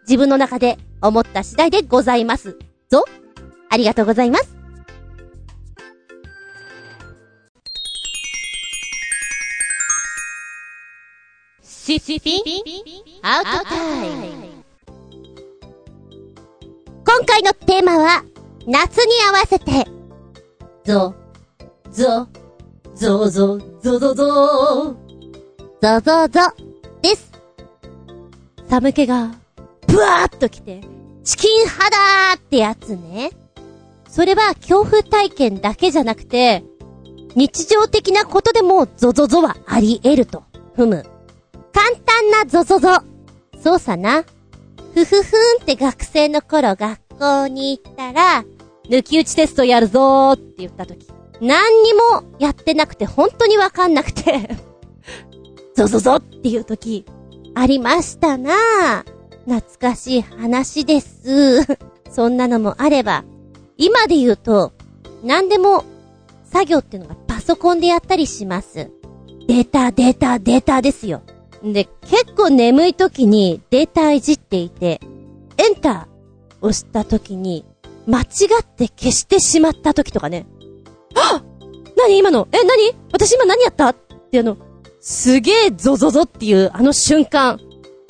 自分の中で思った次第でございます。ぞ。ありがとうございます。シシピン？アウトタイム今回のテーマは、夏に合わせて、ゾ、ゾ、ゾゾ、ゾゾゾゾゾゾゾです。寒気が、ブワーっと来て、チキン肌ってやつね。それは恐怖体験だけじゃなくて、日常的なことでもゾゾゾはあり得ると。ふむ。簡単なゾゾゾ。そうさな。ふふふんって学生の頃学校に行ったら、抜き打ちテストやるぞーって言った時。何にもやってなくて本当にわかんなくてゾゾゾっていう時、ありましたな懐かしい話です。そんなのもあれば、今で言うと、何でも作業っていうのがパソコンでやったりします。データ、データ、データですよ。で、結構眠い時にデータいじっていて、エンター押した時に、間違って消してしまった時とかね。は何今の？え、何？私今何やった？ってあの、すげえゾゾゾっていうあの瞬間、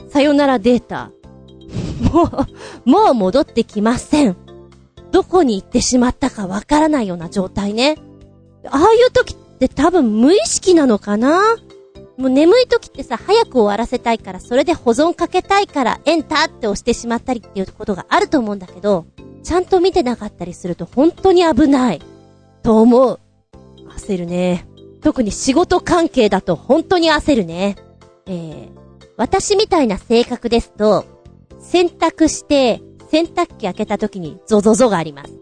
さよならデータ。もう、もう戻ってきません。どこに行ってしまったかわからないような状態ね。ああいう時って多分無意識なのかな？もう眠い時ってさ、早く終わらせたいから、それで保存かけたいから、エンターって押してしまったりっていうことがあると思うんだけど、ちゃんと見てなかったりすると本当に危ない。と思う。焦るね。特に仕事関係だと本当に焦るね。えー、私みたいな性格ですと、洗濯して、洗濯機開けた時にゾゾゾがあります。おう、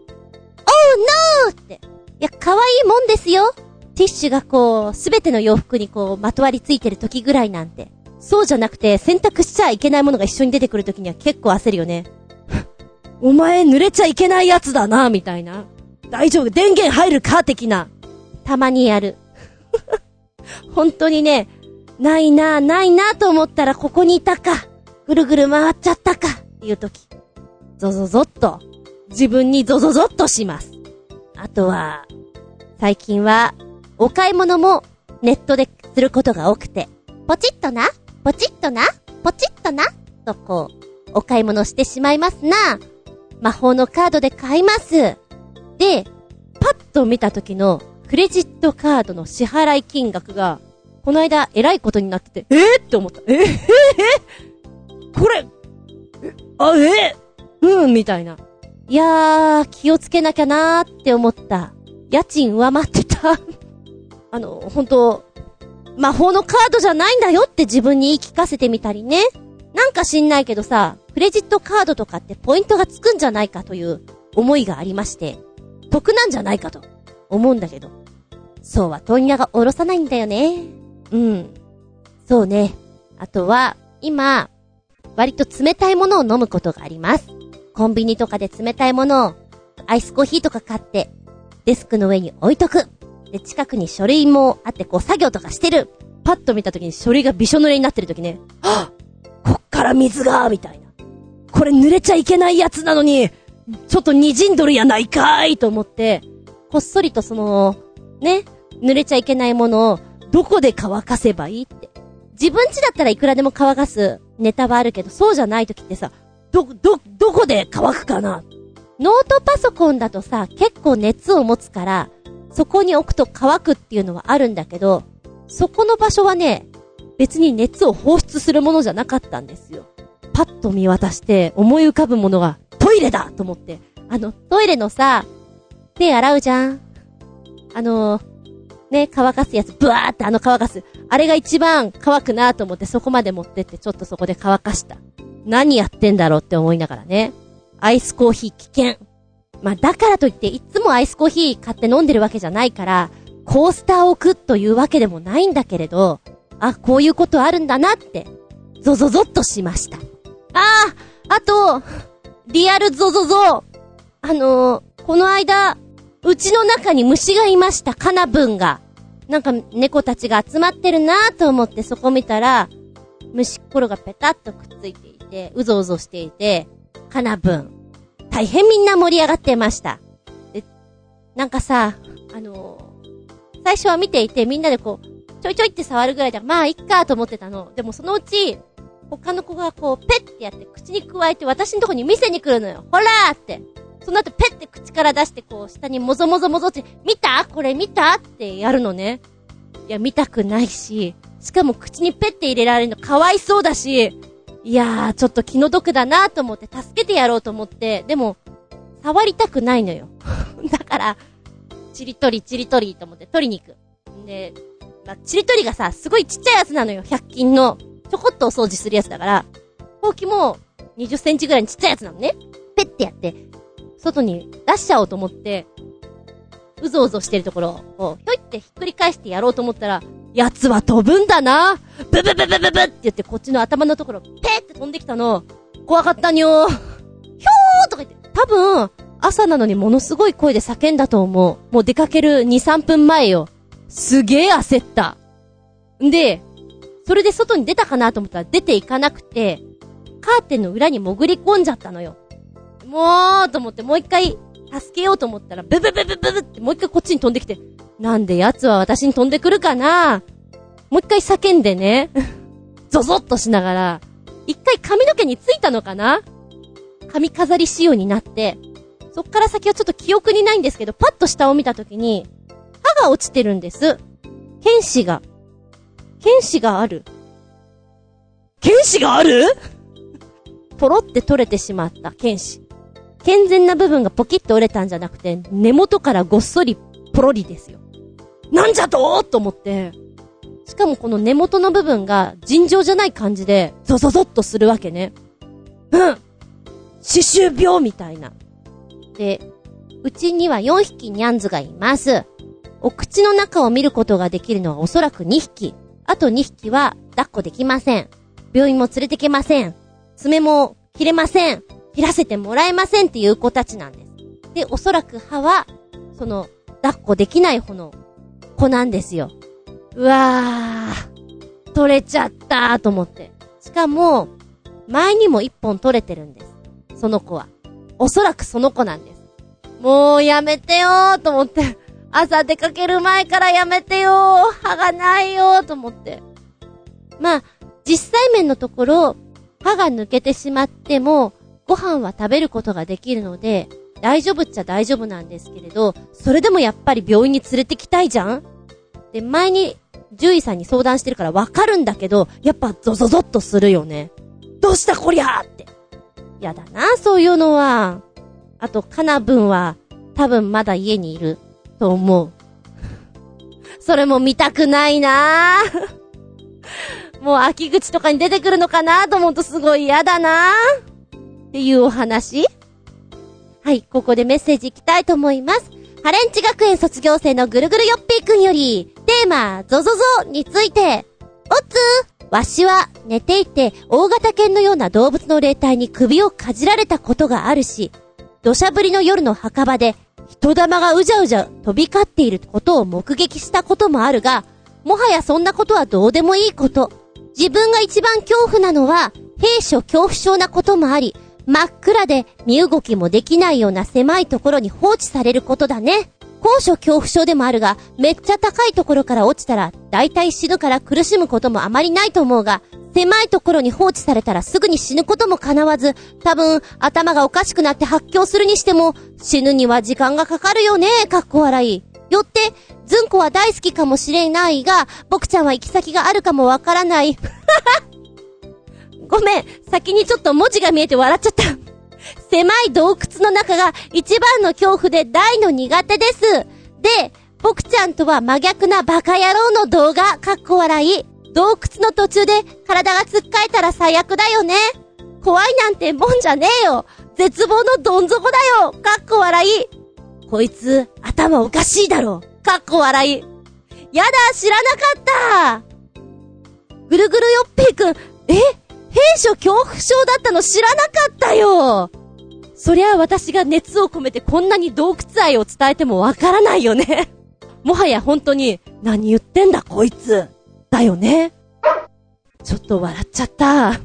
ノーって。いや、可愛いもんですよ。ティッシュがこう、すべての洋服にこう、まとわりついてる時ぐらいなんて。そうじゃなくて、洗濯しちゃいけないものが一緒に出てくる時には結構焦るよね。お前濡れちゃいけないやつだな、みたいな。大丈夫、電源入るか的な。たまにやる。本当にね、ないな、ないなと思ったらここにいたか。ぐるぐる回っちゃったか。っていう時。ゾゾゾっと。自分にゾゾゾっとします。あとは、最近は、お買い物もネットですることが多くて、ポチッとな、ポチッとな、ポチッとな、とこう、お買い物してしまいますな。魔法のカードで買います。で、パッと見た時のクレジットカードの支払い金額が、この間、えらいことになってて、えー、って思った。えー、えー、え、これ、あ、えー、うん、みたいな。いやー、気をつけなきゃなーって思った。家賃上回ってた。あの、本当魔法のカードじゃないんだよって自分に言い聞かせてみたりね。なんか知んないけどさ、クレジットカードとかってポイントがつくんじゃないかという思いがありまして、得なんじゃないかと思うんだけど。そうは問屋がおろさないんだよね。うん。そうね。あとは、今、割と冷たいものを飲むことがあります。コンビニとかで冷たいものを、アイスコーヒーとか買って、デスクの上に置いとく。で、近くに書類もあってこう作業とかしてる。パッと見た時に書類がびしょ濡れになってる時ね。はぁこっから水がみたいな。これ濡れちゃいけないやつなのに、ちょっと滲んどるやないかーいと思って、こっそりとその、ね、濡れちゃいけないものを、どこで乾かせばいいって。自分家だったらいくらでも乾かすネタはあるけど、そうじゃない時ってさ、ど、ど、どこで乾くかなノートパソコンだとさ、結構熱を持つから、そこに置くと乾くっていうのはあるんだけど、そこの場所はね、別に熱を放出するものじゃなかったんですよ。パッと見渡して思い浮かぶものがトイレだと思って。あの、トイレのさ、手洗うじゃんあの、ね、乾かすやつ、ブワーってあの乾かす。あれが一番乾くなと思ってそこまで持ってってちょっとそこで乾かした。何やってんだろうって思いながらね。アイスコーヒー危険。まあ、だからといっていつもアイスコーヒー買って飲んでるわけじゃないから、コースターを置くというわけでもないんだけれど、あ、こういうことあるんだなって、ゾゾゾっとしました。ああ、あと、リアルゾゾゾ。あのー、この間、うちの中に虫がいました、カナブンが。なんか猫たちが集まってるなぁと思ってそこ見たら、虫っころがペタッとくっついていて、うぞうぞしていて、カナブン。大変みんな盛り上がってました。で、なんかさ、あのー、最初は見ていてみんなでこう、ちょいちょいって触るぐらいで、まあ、いっかと思ってたの。でもそのうち、他の子がこう、ペッてやって口に加えて私のとこに見せに来るのよ。ほらーって。その後ペッて口から出してこう、下にもぞもぞもぞって、見た？これ見た？ってやるのね。いや、見たくないし、しかも口にペッて入れられるのかわいそうだし、いやー、ちょっと気の毒だなと思って助けてやろうと思って、でも、触りたくないのよ。だから、チリトリ、チリトリと思って取りに行く。で、まあ、チリトリがさ、すごいちっちゃいやつなのよ。100均の。ちょこっとお掃除するやつだから、ほうきも20センチぐらいにちっちゃいやつなのね。ペッてやって、外に出しちゃおうと思って、うぞうぞしてるところを、ひょいってひっくり返してやろうと思ったら、奴は飛ぶんだなブブブブブブって言ってこっちの頭のところ、ペって飛んできたの。怖かったにょー。ひょーとか言って、多分、朝なのにものすごい声で叫んだと思う。もう出かける2、3分前よ。すげー焦った。んで、それで外に出たかなと思ったら出ていかなくて、カーテンの裏に潜り込んじゃったのよ。もうと思ってもう一回助けようと思ったら、ブブブブブブってもう一回こっちに飛んできて、なんで奴は私に飛んでくるかな？もう一回叫んでね、ゾゾッとしながら、一回髪の毛についたのかな？髪飾り仕様になって、そっから先はちょっと記憶にないんですけど、パッと下を見たときに、歯が落ちてるんです。剣士が。剣士がある。剣士がある？ポロって取れてしまった剣士。健全な部分がポキッと折れたんじゃなくて、根元からごっそりポロリですよ。なんじゃとと思って。しかもこの根元の部分が尋常じゃない感じで、ゾゾゾッとするわけね。うん刺繍病みたいな。で、うちには4匹ニャンズがいます。お口の中を見ることができるのはおそらく2匹。あと2匹は抱っこできません。病院も連れてけません。爪も切れません。切らせてもらえませんっていう子たちなんです。で、おそらく歯は、その、抱っこできない方の子なんですよ。うわー、取れちゃったーと思って。しかも、前にも一本取れてるんです。その子は。おそらくその子なんです。もうやめてよーと思って。朝出かける前からやめてよー歯がないよーと思って。まあ、実際面のところ、歯が抜けてしまっても、ご飯は食べることができるので、大丈夫っちゃ大丈夫なんですけれど、それでもやっぱり病院に連れてきたいじゃんで、前に獣医さんに相談してるからわかるんだけど、やっぱゾゾゾッとするよね。どうしたこりゃーって。やだな、そういうのは。あと、カナブンは、多分まだ家にいる、と思う。それも見たくないな もう秋口とかに出てくるのかなと思うとすごい嫌だなっていうお話はい、ここでメッセージいきたいと思います。ハレンチ学園卒業生のぐるぐるよっぴーくんより、テーマ、ゾゾゾについて、おつわしは寝ていて大型犬のような動物の霊体に首をかじられたことがあるし、土砂降りの夜の墓場で人玉がうじゃうじゃ飛び交っていることを目撃したこともあるが、もはやそんなことはどうでもいいこと。自分が一番恐怖なのは、兵所恐怖症なこともあり、真っ暗で身動きもできないような狭いところに放置されることだね。高所恐怖症でもあるが、めっちゃ高いところから落ちたら、大体死ぬから苦しむこともあまりないと思うが、狭いところに放置されたらすぐに死ぬことも叶わず、多分、頭がおかしくなって発狂するにしても、死ぬには時間がかかるよね、かっこ笑い。よって、ずんこは大好きかもしれないが、僕ちゃんは行き先があるかもわからない。ごめん、先にちょっと文字が見えて笑っちゃった。狭い洞窟の中が一番の恐怖で大の苦手です。で、僕ちゃんとは真逆なバカ野郎の動画、かっこ笑い。洞窟の途中で体がつっかえたら最悪だよね。怖いなんてもんじゃねえよ。絶望のどん底だよ。かっこ笑い。こいつ、頭おかしいだろ。かっこ笑い。やだ、知らなかったぐるぐるよっぺーくん、え？兵所恐怖症だったの知らなかったよそりゃ私が熱を込めてこんなに洞窟愛を伝えてもわからないよね もはや本当に、何言ってんだこいつ。だよね。ちょっと笑っちゃった。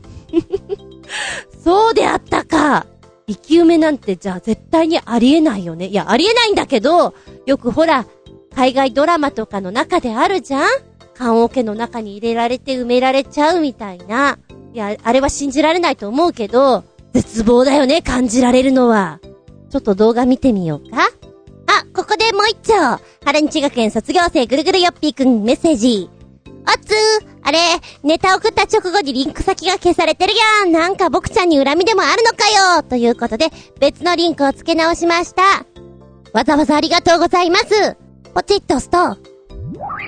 そうであったか。生き埋めなんてじゃあ絶対にありえないよね。いや、ありえないんだけど、よくほら、海外ドラマとかの中であるじゃん棺桶の中に入れられて埋められちゃうみたいな。いや、あれは信じられないと思うけど、絶望だよね、感じられるのは。ちょっと動画見てみようかあ、ここでもう一丁。ハレンチ学園卒業生ぐるぐるよっぴーくんメッセージ。おつー、あれ、ネタ送った直後にリンク先が消されてるやん。なんか僕ちゃんに恨みでもあるのかよ。ということで、別のリンクを付け直しました。わざわざありがとうございます。ポチッと押すと、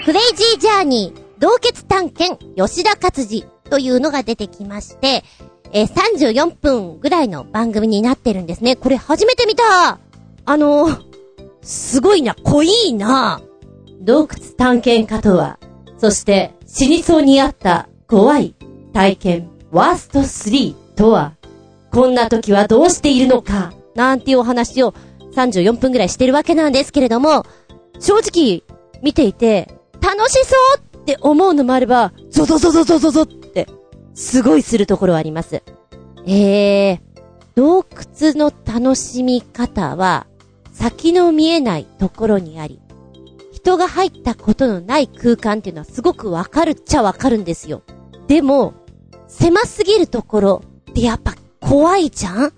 クレイジージャーニー、同決探検、吉田勝治というのが出てきまして、えー、34分ぐらいの番組になってるんですね。これ初めて見たあのー、すごいな、濃いな洞窟探検家とは、そして死にそうにあった怖い体験ワースト3とは、こんな時はどうしているのか、なんていうお話を34分ぐらいしてるわけなんですけれども、正直見ていて楽しそうって思うのもあれば、ゾゾゾゾゾゾゾって、すごいするところあります。えー、洞窟の楽しみ方は、先の見えないところにあり、人が入ったことのない空間っていうのはすごくわかるっちゃわかるんですよ。でも、狭すぎるところってやっぱ怖いじゃん？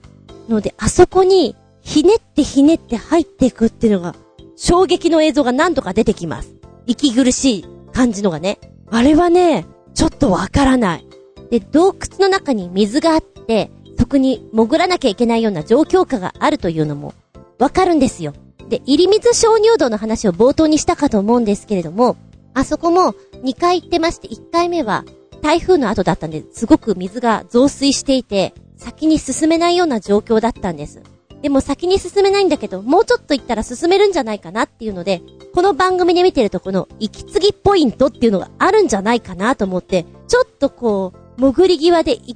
ので、あそこにひねってひねって入っていくっていうのが、衝撃の映像が何度か出てきます。息苦しい感じのがね。あれはね、ちょっとわからない。で、洞窟の中に水があって、そこに潜らなきゃいけないような状況下があるというのもわかるんですよ。で、入水鍾乳洞の話を冒頭にしたかと思うんですけれども、あそこも2回行ってまして、1回目は台風の後だったんで、すごく水が増水していて、先に進めないような状況だったんです。でも先に進めないんだけど、もうちょっと行ったら進めるんじゃないかなっていうので、この番組で見てるとこの息継ぎポイントっていうのがあるんじゃないかなと思って、ちょっとこう、潜り際で行っ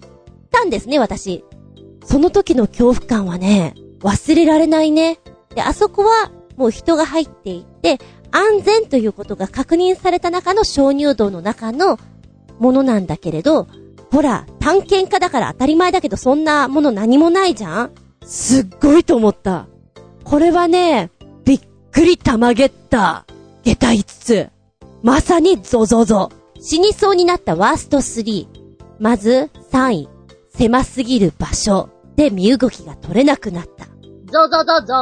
たんですね、私。その時の恐怖感はね、忘れられないね。で、あそこはもう人が入っていって、安全ということが確認された中の鍾乳洞の中のものなんだけれど、ほら、探検家だから当たり前だけどそんなもの何もないじゃんすっごいと思った。これはね、びっくりたまげった。下駄5つ。まさにゾゾゾ。死にそうになったワースト3。まず、3位。狭すぎる場所で身動きが取れなくなった。ゾゾゾゾ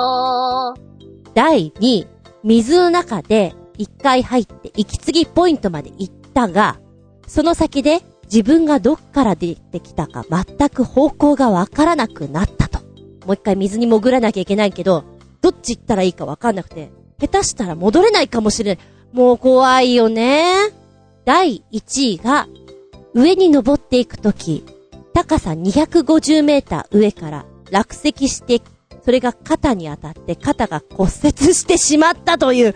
ー。第2位、水の中で一回入って息継ぎポイントまで行ったが、その先で自分がどっから出てきたか全く方向がわからなくなったと。もう一回水に潜らなきゃいけないけど、どっち行ったらいいかわかんなくて、下手したら戻れないかもしれない。もう怖いよね。第1位が、上に登っていくとき、高さ250メーター上から落石してそれが肩に当たって肩が骨折してしまったという、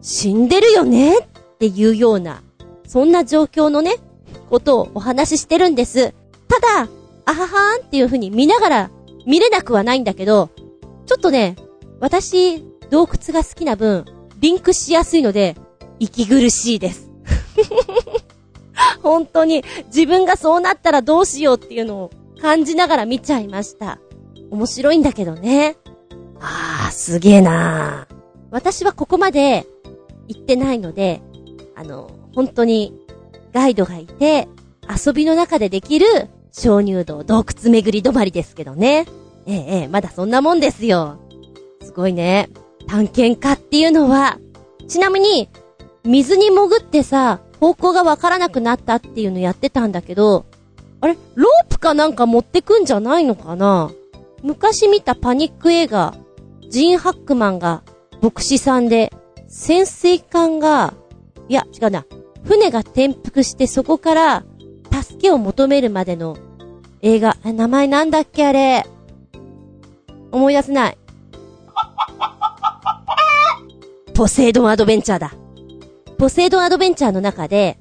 死んでるよね？っていうような、そんな状況のね、ことをお話ししてるんです。ただ、あははーんっていう風に見ながら見れなくはないんだけど、ちょっとね、私、洞窟が好きな分、リンクしやすいので、息苦しいです。本当に、自分がそうなったらどうしようっていうのを感じながら見ちゃいました。面白いんだけどね。あー、すげえなー。私はここまで行ってないので、あの、本当にガイドがいて、遊びの中でできる鍾乳洞、洞窟巡り止まりですけどね。ええ、まだそんなもんですよ。すごいね。探検家っていうのは、ちなみに、水に潜ってさ、方向がわからなくなったっていうのやってたんだけど、あれ？ロープかなんか持ってくんじゃないのかな？昔見たパニック映画、ジン・ハックマンが牧師さんで、潜水艦が、いや、違うな、船が転覆してそこから助けを求めるまでの映画、名前なんだっけあれ？思い出せない。ポセイドンアドベンチャーだ。ポセイドンアドベンチャーの中で、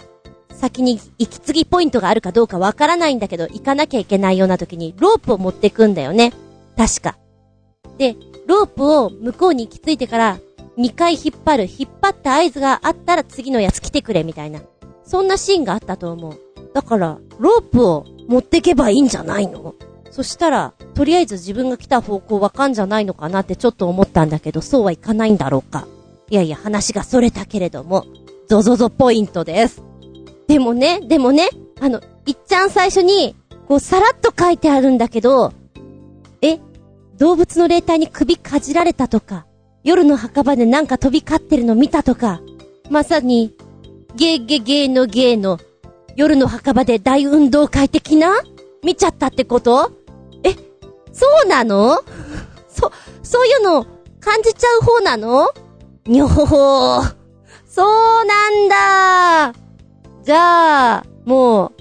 先に息継ぎポイントがあるかどうかわからないんだけど、行かなきゃいけないような時にロープを持ってくんだよね。確か。で、ロープを向こうに行き着いてから、2回引っ張る、引っ張った合図があったら次のやつ来てくれみたいな。そんなシーンがあったと思う。だから、ロープを持ってけばいいんじゃないの？そしたら、とりあえず自分が来た方向わかんじゃないのかなってちょっと思ったんだけど、そうはいかないんだろうか。いやいや、話が逸れたけれども、ゾゾゾポイントです。でもね、でもね、あの、いっちゃん最初に、こう、さらっと書いてあるんだけど、え動物の霊体に首かじられたとか、夜の墓場でなんか飛び交ってるの見たとか、まさに、ゲーゲゲーのゲーの、夜の墓場で大運動会的な見ちゃったってこと？え、そうなの？そ、そういうの感じちゃう方なの？にょほほー。そうなんだじゃあ、もう、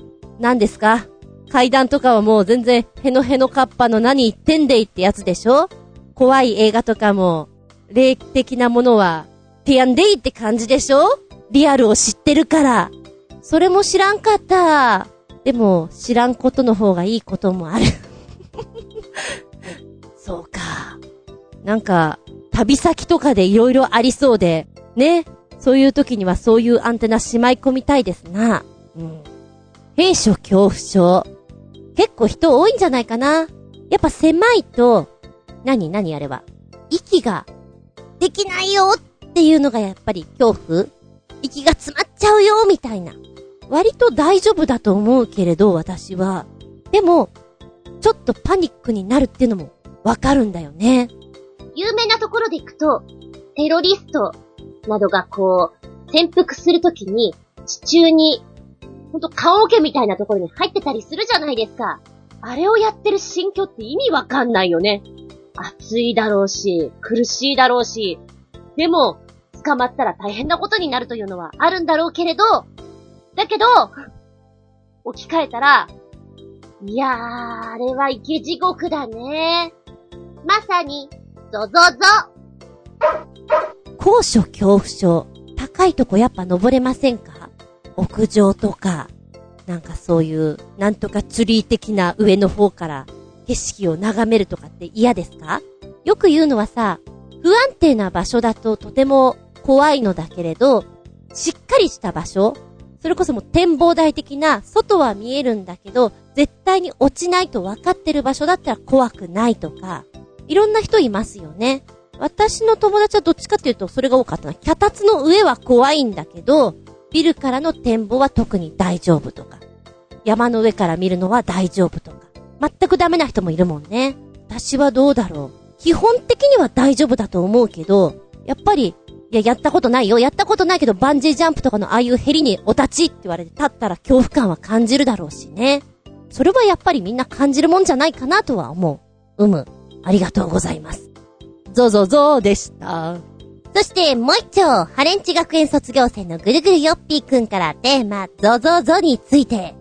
何ですか？階段とかはもう全然ヘノヘノカッパの何言ってんでいってやつでしょ？怖い映画とかも、霊的なものは、ティアンデイって感じでしょ？リアルを知ってるから。それも知らんかった。でも、知らんことの方がいいこともある そうか。なんか、旅先とかで色々ありそうで、ね？そういう時にはそういうアンテナしまい込みたいですな。うん。兵所恐怖症。結構人多いんじゃないかな。やっぱ狭いと、何何あれは。息ができないよっっていうのがやっぱり恐怖息が詰まっちゃうよ、みたいな。割と大丈夫だと思うけれど、私は。でも、ちょっとパニックになるっていうのもわかるんだよね。有名なところで行くと、テロリストなどがこう、潜伏するときに、地中に、ほんと棺桶みたいなところに入ってたりするじゃないですか。あれをやってる心境って意味わかんないよね。暑いだろうし、苦しいだろうし、でも、捕まったら大変なことになるというのはあるんだろうけれど、だけど、置き換えたら、いやー、あれは池地獄だね。まさに、ゾゾゾ高所恐怖症。高いとこやっぱ登れませんか？屋上とか、なんかそういう、なんとかツリー的な上の方から景色を眺めるとかって嫌ですか？よく言うのはさ、不安定な場所だととても怖いのだけれど、しっかりした場所それこそもう展望台的な、外は見えるんだけど、絶対に落ちないと分かってる場所だったら怖くないとか、いろんな人いますよね。私の友達はどっちかっていうとそれが多かったな。脚立の上は怖いんだけど、ビルからの展望は特に大丈夫とか、山の上から見るのは大丈夫とか、全くダメな人もいるもんね。私はどうだろう。基本的には大丈夫だと思うけど、やっぱり、いや、やったことないよ。やったことないけど、バンジージャンプとかのああいうヘリにお立ちって言われて立ったら恐怖感は感じるだろうしね。それはやっぱりみんな感じるもんじゃないかなとは思う。うむ。ありがとうございます。ゾゾゾでした。そしてもう一丁、ハレンチ学園卒業生のぐるぐるよっぴーくんからテーマ、ゾゾゾについて。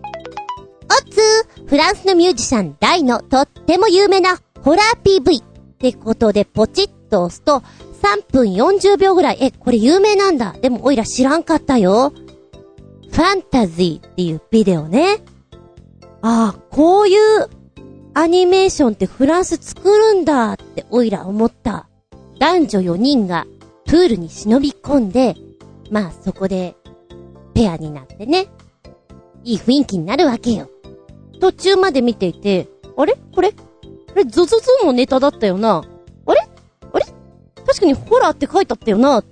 おつー、フランスのミュージシャン大のとっても有名なホラー PV ってことでポチッと押すと3分40秒ぐらい。え、これ有名なんだ。でもおいら知らんかったよ。ファンタジーっていうビデオね。ああ、こういうアニメーションってフランス作るんだっておいら思った。男女4人がプールに忍び込んで、まあそこでペアになってね。いい雰囲気になるわけよ。途中まで見ていて、あれ？これ？これゾゾゾのネタだったよな。あれ？あれ？確かにホラーって書いてあったよな。っ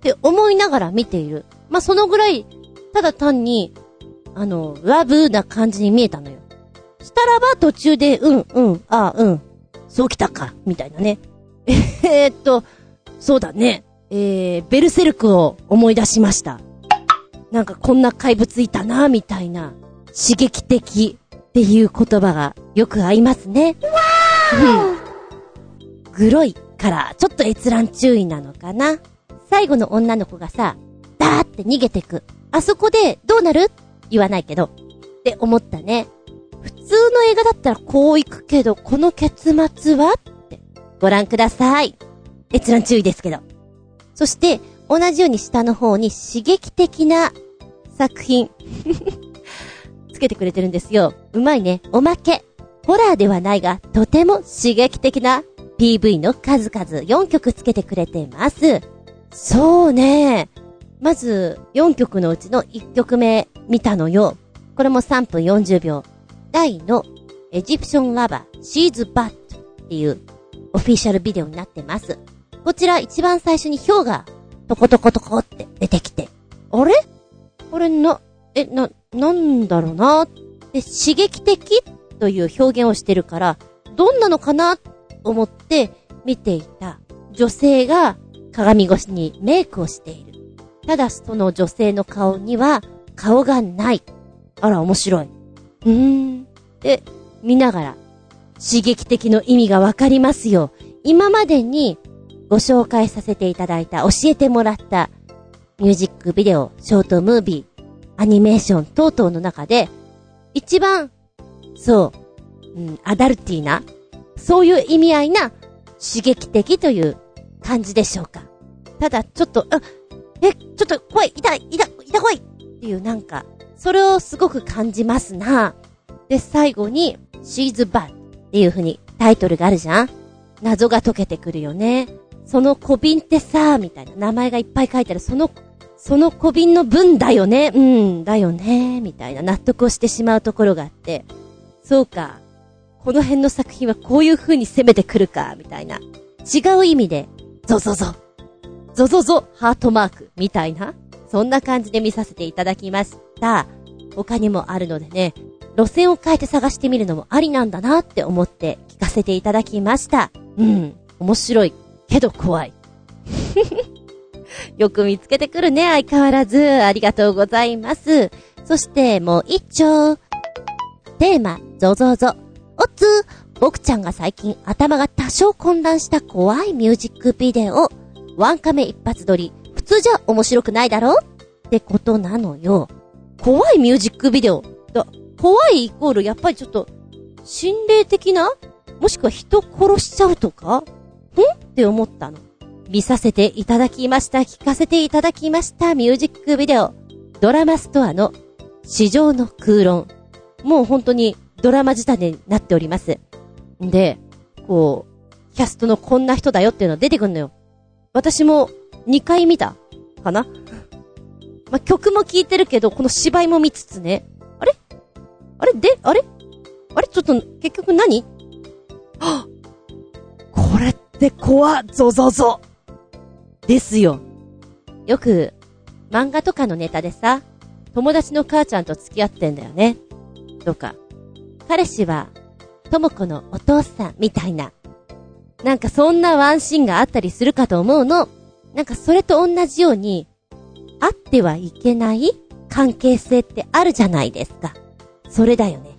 て思いながら見ている。まあ、そのぐらい、ただ単に、あの、ラブな感じに見えたのよ。したらば途中で、うん、うん、ああうん、そうきたか、みたいなね。えー、っと、そうだね。えー、ベルセルクを思い出しました。なんかこんな怪物いたな、みたいな、刺激的っていう言葉がよく合いますね。うん。グロいから、ちょっと閲覧注意なのかな。最後の女の子がさ、ダーって逃げてく。あそこで、どうなる？言わないけど。って思ったね。普通の映画だったらこう行くけど、この結末は？って。ご覧ください。閲覧注意ですけど。そして、同じように下の方に刺激的な作品。けてくれてるんですよ。うまいね。おまけ。ホラーではないが、とても刺激的な PV の数々4曲つけてくれてます。そうね。まず、4曲のうちの1曲目見たのよ。これも3分40秒。大のエジプションラバーシーズバットっていうオフィシャルビデオになってます。こちら一番最初に氷がトコトコトコって出てきて。あれ？これな、え、な、なんだろうな。で、刺激的という表現をしてるから、どんなのかなと思って見ていた女性が鏡越しにメイクをしている。ただその女性の顔には顔がない。あら、面白い。うん。で、見ながら、刺激的の意味がわかりますよ。今までにご紹介させていただいた、教えてもらったミュージックビデオ、ショートムービー、アニメーション等々の中で、一番、そう、うん、アダルティーな、そういう意味合いな刺激的という感じでしょうか。ただ、ちょっと、あ、え、ちょっと怖い、痛い、痛い、痛い怖いっていうなんか、それをすごく感じますな。で、最後に、シーズバーっていう風にタイトルがあるじゃん。謎が解けてくるよね。その小瓶ってさ、みたいな。名前がいっぱい書いてある、そのその小瓶の分だよね、うん、だよね、みたいな。納得をしてしまうところがあって、そうか、この辺の作品はこういう風に攻めてくるか、みたいな。違う意味で、ゾゾゾ。ゾゾゾハートマーク。みたいな、そんな感じで見させていただきました。他にもあるのでね、路線を変えて探してみるのもありなんだなって思って聞かせていただきました。うん、面白いけど怖い。よく見つけてくるね、相変わらず。ありがとうございます。そして、もう一丁。テーマ、ゾゾゾ。おつ僕ちゃんが最近頭が多少混乱した怖いミュージックビデオ。ワンカメ一発撮り。普通じゃ面白くないだろ？ってことなのよ。怖いミュージックビデオ。だ、怖いイコールやっぱりちょっと、心霊的な？もしくは人殺しちゃうとか？んって思ったの。見させていただきました。聞かせていただきました。ミュージックビデオ。ドラマストアの市場の空論。もう本当にドラマ仕立てになっております。で、こう、キャストのこんな人だよっていうの出てくんのよ。私も2回見たかなまあ、曲も聴いてるけど、この芝居も見つつね。あれ？あれ？で、あれ？あれ？ちょっと、結局何？はこれって怖っゾゾゾですよ。よく、漫画とかのネタでさ、友達の母ちゃんと付き合ってんだよね。とか、彼氏は、とも子のお父さんみたいな。なんかそんなワンシーンがあったりするかと思うの。なんかそれと同じように、あってはいけない関係性ってあるじゃないですか。それだよね。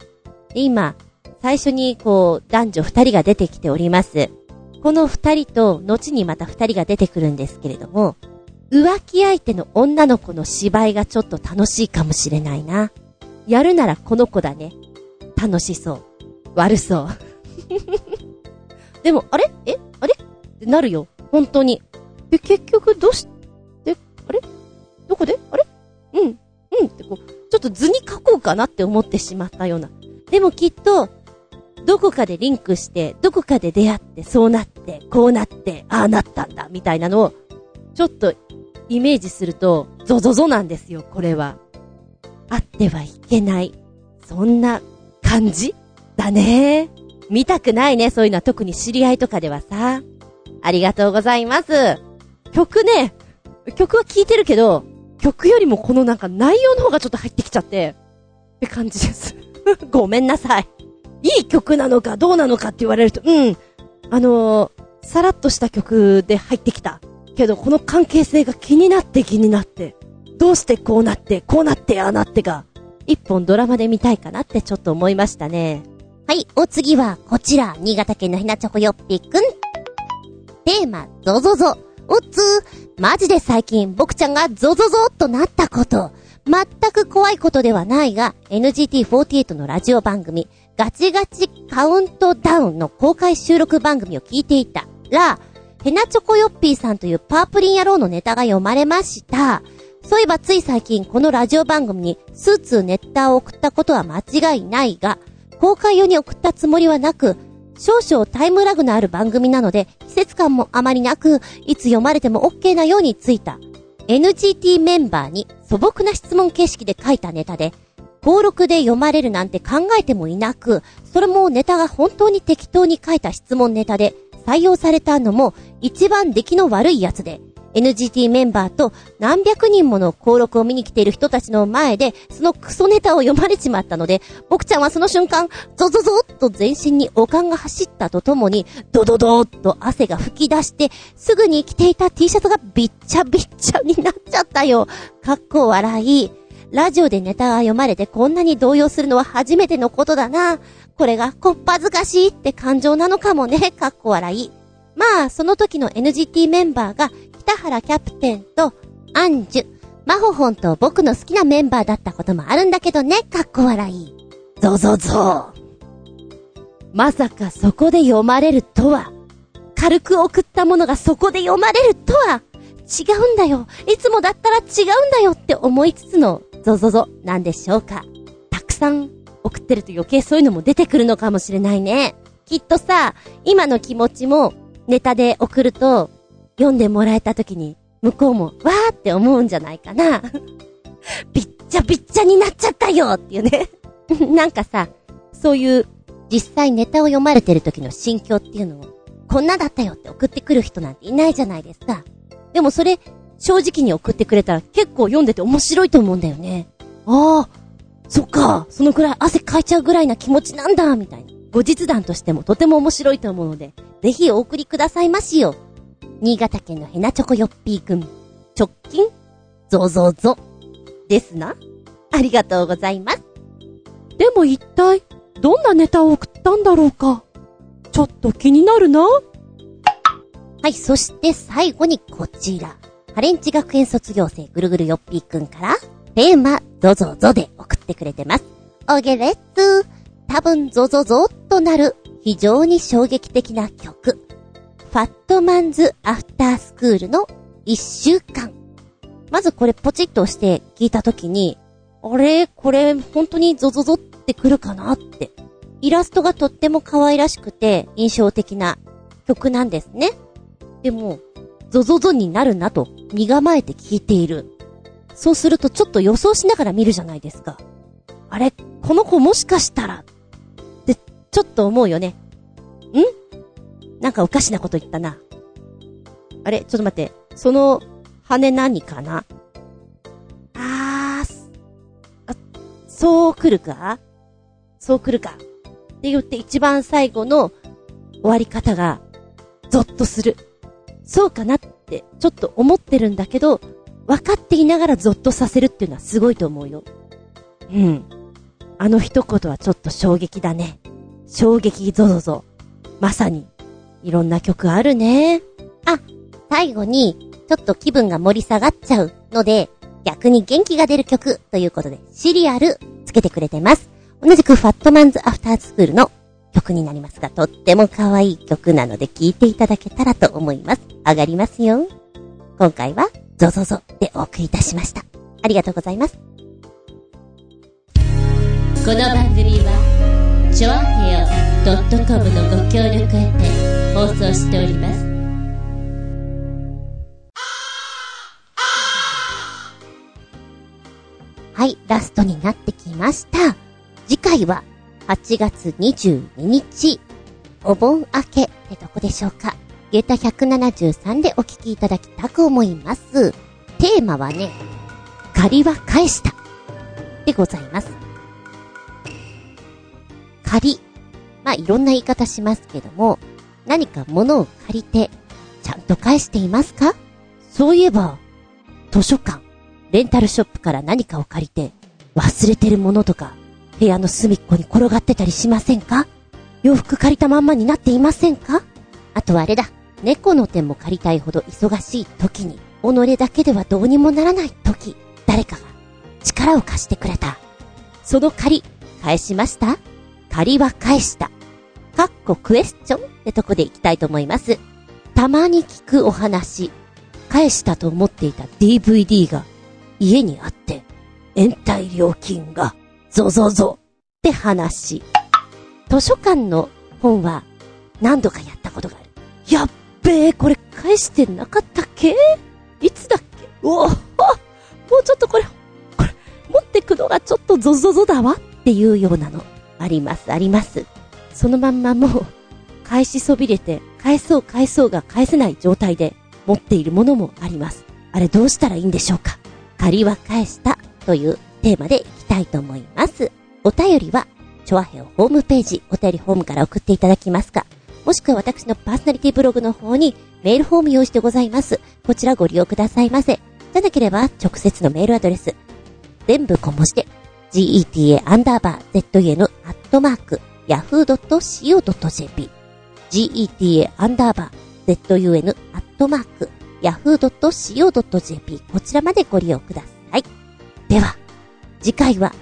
今、最初にこう、男女二人が出てきております。この二人と、後にまた二人が出てくるんですけれども、浮気相手の女の子の芝居がちょっと楽しいかもしれないな。やるならこの子だね。楽しそう。悪そう。でも、あれ？え？あれ？ってなるよ。本当に。え、結局どうして、あれ？どこで？あれ？うん、うんってこう、ちょっと図に書こうかなって思ってしまったような。でもきっと、どこかでリンクして、どこかで出会って、そうなって、こうなって、ああなったんだ、みたいなのを、ちょっと、イメージすると、ゾゾゾなんですよ、これは。あってはいけない。そんな感じだね。見たくないね、そういうのは特に知り合いとかではさ。ありがとうございます。曲ね、曲は聴いてるけど、曲よりもこのなんか内容の方がちょっと入ってきちゃって、って感じです。ごめんなさい。いい曲なのかどうなのかって言われると、うん。あのー、さらっとした曲で入ってきた。けど、この関係性が気になって気になって、どうしてこうなって、こうなって、ああなってが、一本ドラマで見たいかなってちょっと思いましたね。はい、お次はこちら、新潟県のひなちょこよっぴくん。テーマ、ゾゾゾ。おっつー、マジで最近僕ちゃんがゾゾゾっとなったこと。全く怖いことではないが、NGT48 のラジオ番組、ガチガチカウントダウンの公開収録番組を聞いていたら、ヘナチョコヨッピーさんというパープリン野郎のネタが読まれました。そういえばつい最近このラジオ番組にスーツネタを送ったことは間違いないが、公開用に送ったつもりはなく、少々タイムラグのある番組なので、季節感もあまりなく、いつ読まれても OK なようについた。NGT メンバーに素朴な質問形式で書いたネタで、登録で読まれるなんて考えてもいなく、それもネタが本当に適当に書いた質問ネタで、採用されたのも一番出来の悪いやつで、NGT メンバーと何百人もの登録を見に来ている人たちの前で、そのクソネタを読まれちまったので、僕ちゃんはその瞬間、ゾゾゾーっと全身におかんが走ったとともに、ドドドーっと汗が吹き出して、すぐに着ていた T シャツがびっちゃびっちゃになっちゃったよ。かっこ笑い。ラジオでネタが読まれてこんなに動揺するのは初めてのことだな。これがこっぱずかしいって感情なのかもね。かっこ笑い。まあ、その時の NGT メンバーが、北原キャプテンと、アンジュ、マホホンと僕の好きなメンバーだったこともあるんだけどね。かっこ笑い。ゾゾゾまさかそこで読まれるとは。軽く送ったものがそこで読まれるとは。違うんだよ。いつもだったら違うんだよって思いつつのゾゾゾなんでしょうか。たくさん送ってると余計そういうのも出てくるのかもしれないね。きっとさ、今の気持ちもネタで送ると読んでもらえた時に向こうもわーって思うんじゃないかな。びっちゃびっちゃになっちゃったよっていうね。なんかさ、そういう実際ネタを読まれてる時の心境っていうのを、こんなだったよって送ってくる人なんていないじゃないですか。でもそれ、正直に送ってくれたら結構読んでて面白いと思うんだよね。ああ、そっか、そのくらい汗かいちゃうぐらいな気持ちなんだ、みたいな。後日談としてもとても面白いと思うので、ぜひお送りくださいましよ。新潟県のヘナチョコヨッピーくん。直近、ゾゾゾ。ですな。ありがとうございます。でも一体、どんなネタを送ったんだろうか。ちょっと気になるな。はい、そして最後にこちら。ハレンチ学園卒業生ぐるぐるよっぴーくんから、テーマ、ゾゾゾで送ってくれてます。おげれっす。多分ゾゾゾとなる非常に衝撃的な曲。ファットマンズアフタースクールの一週間。まずこれポチッと押して聞いたときに、あれ？これ本当にゾゾゾってくるかなって。イラストがとっても可愛らしくて印象的な曲なんですね。でも、ゾゾゾになるなと身構えて聞いている。そうするとちょっと予想しながら見るじゃないですか。あれ？この子もしかしたら？ってちょっと思うよね。ん？なんかおかしなこと言ったな。あれ？ちょっと待って。その羽何かな？あー、あ、そう来るか？そう来るか。って言って一番最後の終わり方が、ゾッとする。そうかなって、ちょっと思ってるんだけど、分かっていながらゾッとさせるっていうのはすごいと思うよ。うん。あの一言はちょっと衝撃だね。衝撃ゾゾゾ。まさに、いろんな曲あるね。あ、最後に、ちょっと気分が盛り下がっちゃうので、逆に元気が出る曲ということで、シリアルつけてくれてます。同じくファットマンズアフタースクールの曲になりますが、とっても可愛い曲なので聴いていただけたらと思います。上がりますよ。今回は、ゾゾゾでお送りいたしました。ありがとうございます。この番組はチョアヘオ .com のご協力へて放送しておりますはい、ラストになってきました。次回は8月22日、お盆明けってとこでしょうか。ゲータ173でお聞きいただきたく思います。テーマはね、借りは返した。でございます。借り。まあ、いろんな言い方しますけども、何か物を借りて、ちゃんと返していますか？そういえば、図書館、レンタルショップから何かを借りて、忘れてるものとか、部屋の隅っこに転がってたりしませんか？洋服借りたまんまになっていませんか？あとあれだ、猫の手も借りたいほど忙しい時に、己だけではどうにもならない時、誰かが力を貸してくれた。その借り、返しました？借りは返した。かっこクエスチョンってとこで行きたいと思います。たまに聞くお話、返したと思っていた DVD が家にあって、延滞料金がゾゾゾって話。図書館の本は何度かやったことがある。やっべえ、これ返してなかったっけ？いつだっけ？おおもうちょっとこれ、これ、持ってくのがちょっとゾゾゾだわっていうようなの。あります、あります。そのまんまもう、返しそびれて、返そう返そうが返せない状態で持っているものもあります。あれどうしたらいいんでしょうか？借りは返したというテーマでいきたいと思います。お便りは、チョアヘオホームページ、お便りフォームから送っていただきますか、もしくは私のパーソナリティブログの方にメールフォーム用意してございます。こちらご利用くださいませ。じゃなければ直接のメールアドレス、全部小文字で、geta アンダーバー zn アットマーク yahoo.co.jp geta アンダーバー zun アットマーク yahoo.co.jp こちらまでご利用ください。では、次回は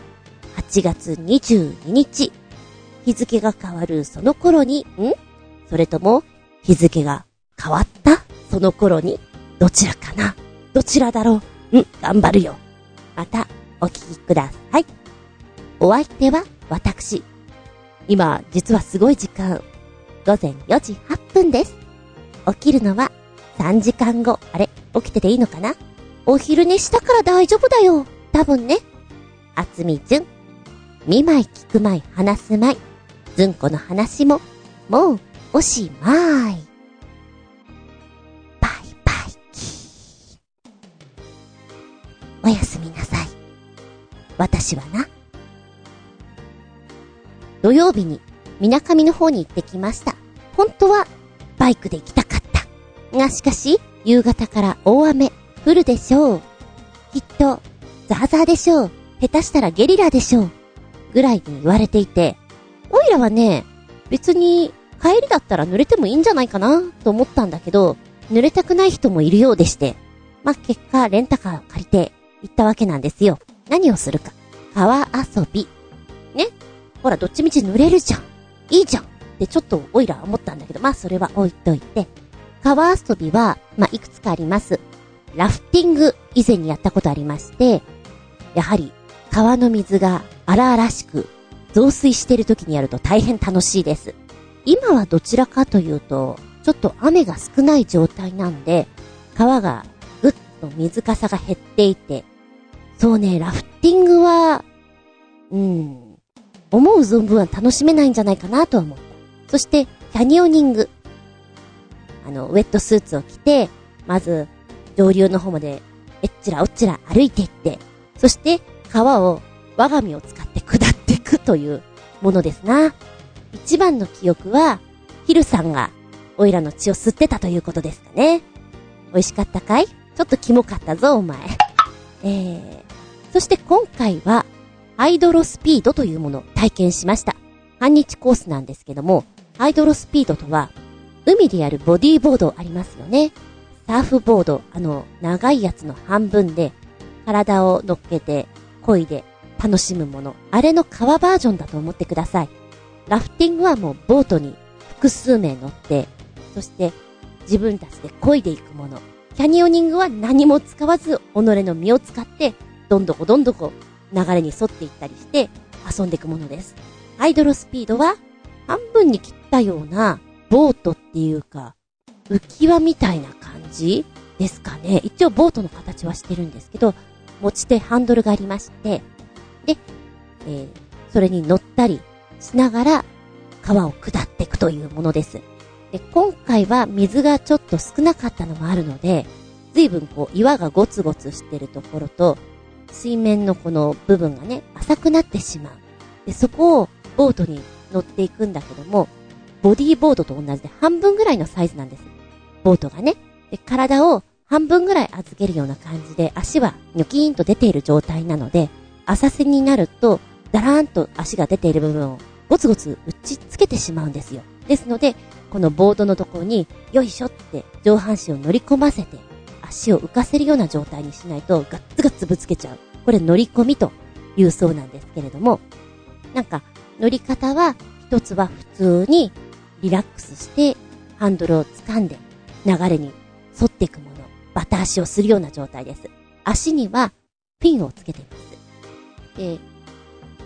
8月22日、日付が変わるその頃に、ん？それとも日付が変わった？その頃に、どちらかな？どちらだろう？うん、頑張るよ。また、お聞きください。お相手は、私。今、実はすごい時間。午前4時8分です。起きるのは3時間後。あれ？起きてていいのかな？お昼寝したから大丈夫だよ。多分ね。あつみじゅん。見枚い聞くまい話すまい。ずんこの話も、もう、おしまーい。バイバイキー。おやすみなさい。私はな。土曜日に、みなかみの方に行ってきました。本当は、バイクで行きたかった。がしかし、夕方から大雨、降るでしょう。きっと、ザーザーでしょう。下手したらゲリラでしょう。ぐらいに言われていて、おいらはね、別に帰りだったら濡れてもいいんじゃないかなと思ったんだけど、濡れたくない人もいるようでして、まあ、結果レンタカーを借りて行ったわけなんですよ。何をするか。川遊び。ほら、どっちみち濡れるじゃん。いいじゃんってちょっとおいらは思ったんだけど、まあそれは置いといて。川遊びは、まあいくつかあります。ラフティング以前にやったことありまして、やはり川の水が荒々しく増水してる時にやると大変楽しいです。今はどちらかというと、ちょっと雨が少ない状態なんで、川がぐっと水かさが減っていて、そうね、ラフティングは、うん、思う存分は楽しめないんじゃないかなとは思った。そして、キャニオニング。あの、ウェットスーツを着て、まず、上流の方まで、えっちらおっちら歩いていって、そして、川を我が身を使って下っていくというものですな。一番の記憶は、ヒルさんが、オイラの血を吸ってたということですかね。美味しかったかい？ちょっとキモかったぞ、お前。えー、そして今回は、ハイドロスピードというものを体験しました。半日コースなんですけども、ハイドロスピードとは、海でやるボディーボードありますよね。サーフボード、あの、長いやつの半分で、体を乗っけて、漕いで楽しむもの。あれの川バージョンだと思ってください。ラフティングはもうボートに複数名乗って、そして自分たちで漕いでいくもの。キャニオニングは何も使わず、己の身を使って、どんどこどんどこ流れに沿っていったりして遊んでいくものです。ハイドロスピードは半分に切ったようなボートっていうか、浮き輪みたいな感じですかね。一応ボートの形はしてるんですけど、持ち手ハンドルがありまして、で、えー、それに乗ったりしながら川を下っていくというものです。で、今回は水がちょっと少なかったのもあるので、随分こう岩がゴツゴツしてるところと、水面のこの部分がね、浅くなってしまう。で、そこをボートに乗っていくんだけども、ボディーボードと同じで半分ぐらいのサイズなんです。ボートがね。で、体を半分ぐらい預けるような感じで、足はニョキーンと出ている状態なので、浅瀬になると、だらーんと足が出ている部分をゴツゴツ打ちつけてしまうんですよ。ですので、このボードのところに、よいしょって上半身を乗り込ませて、足を浮かせるような状態にしないと、ガッツガッツぶつけちゃう。これ乗り込みというそうなんですけれども、なんか、乗り方は、一つは普通にリラックスして、ハンドルを掴んで、流れに沿っていくもの、バタ足をするような状態です。足には、ピンをつけています。で、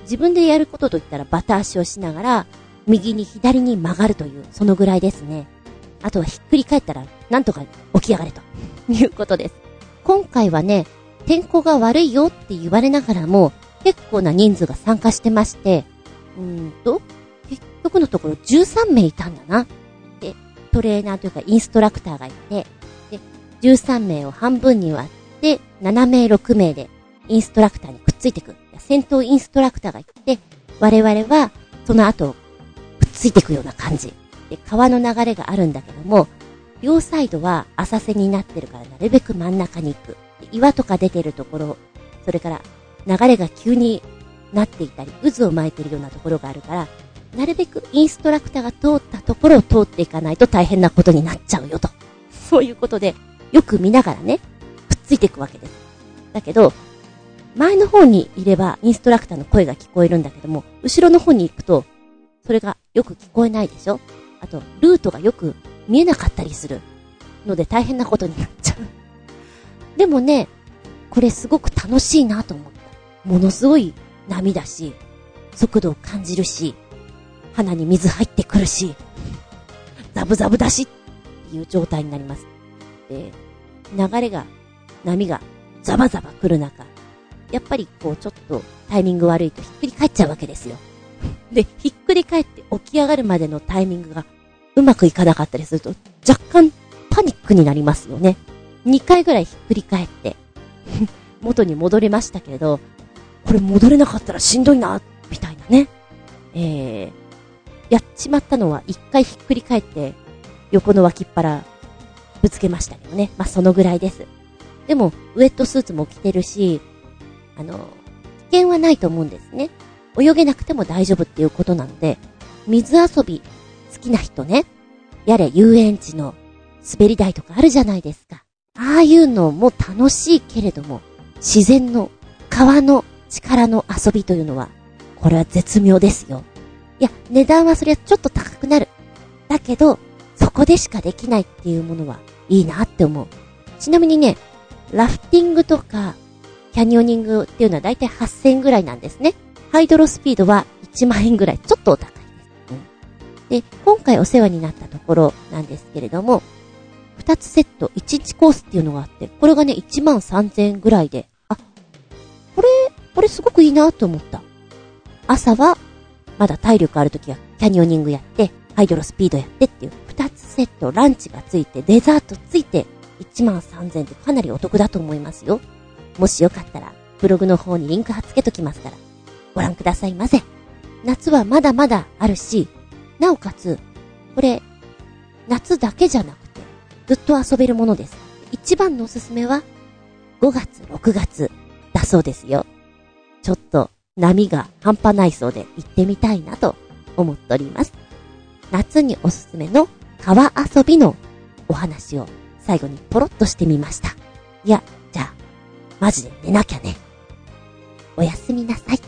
自分でやることといったらバタ足をしながら、右に左に曲がるという、そのぐらいですね。あとはひっくり返ったら、なんとか起き上がれということです。今回はね、天候が悪いよって言われながらも、結構な人数が参加してまして、うーんと、結局のところ13名いたんだな。で、トレーナーというかインストラクターがいて、で、13名を半分に割って、7名6名でインストラクターにくっついていく。先頭インストラクターがいて、我々はその後、くっついていくような感じ。で、川の流れがあるんだけども、両サイドは浅瀬になってるからなるべく真ん中に行く。岩とか出てるところ、それから流れが急になっていたり、渦を巻いてるようなところがあるから、なるべくインストラクターが通ったところを通っていかないと大変なことになっちゃうよと。そういうことで、よく見ながらね、くっついていくわけです。だけど、前の方にいればインストラクターの声が聞こえるんだけども、後ろの方に行くと、それがよく聞こえないでしょ？あと、ルートがよく見えなかったりするので大変なことになっちゃう。でもね、これすごく楽しいなと思った。ものすごい波だし、速度を感じるし、鼻に水入ってくるし、ザブザブだしっていう状態になります。で、流れが、波がザバザバ来る中、やっぱりこうちょっとタイミング悪いとひっくり返っちゃうわけですよ。で、ひっくり返って起き上がるまでのタイミングがうまくいかなかったりすると若干パニックになりますよね。2回ぐらいひっくり返って 元に戻れましたけれど、これ戻れなかったらしんどいな、みたいなね。えー、やっちまったのは一回ひっくり返って、横の脇っ腹、ぶつけましたけどね。まあ、そのぐらいです。でも、ウェットスーツも着てるし、あの、危険はないと思うんですね。泳げなくても大丈夫っていうことなので、水遊びきな人ね、やれ遊園地の滑り台とかあるじゃないですか。ああいうのも楽しいけれども、自然の川の力の遊びというのは、これは絶妙ですよ。いや、値段はそりゃちょっと高くなる。だけど、そこでしかできないっていうものはいいなって思う。ちなみにね、ラフティングとか、キャニオニングっていうのはだいたい8000円ぐらいなんですね。ハイドロスピードは1万円ぐらい、ちょっとお高いで。今回お世話になったところなんですけれども、2つセット、1日コースっていうのがあって、これがね、1万3000円ぐらいで、あ、これ、これすごくいいなと思った。朝は、まだ体力ある時はキャニオニングやって、ハイドロスピードやってっていう2つセット、ランチがついて、デザートついて、1万3000円ってかなりお得だと思いますよ。もしよかったら、ブログの方にリンク貼っ付けときますから、ご覧くださいませ。夏はまだまだあるし、なおかつ、これ、夏だけじゃなくて、ずっと遊べるものです。一番のおすすめは、5月、6月、だそうですよ。ちょっと、波が半端ないそうで行ってみたいなと思っております。夏におすすめの川遊びのお話を最後にポロッとしてみました。いや、じゃあ、マジで寝なきゃね。おやすみなさい。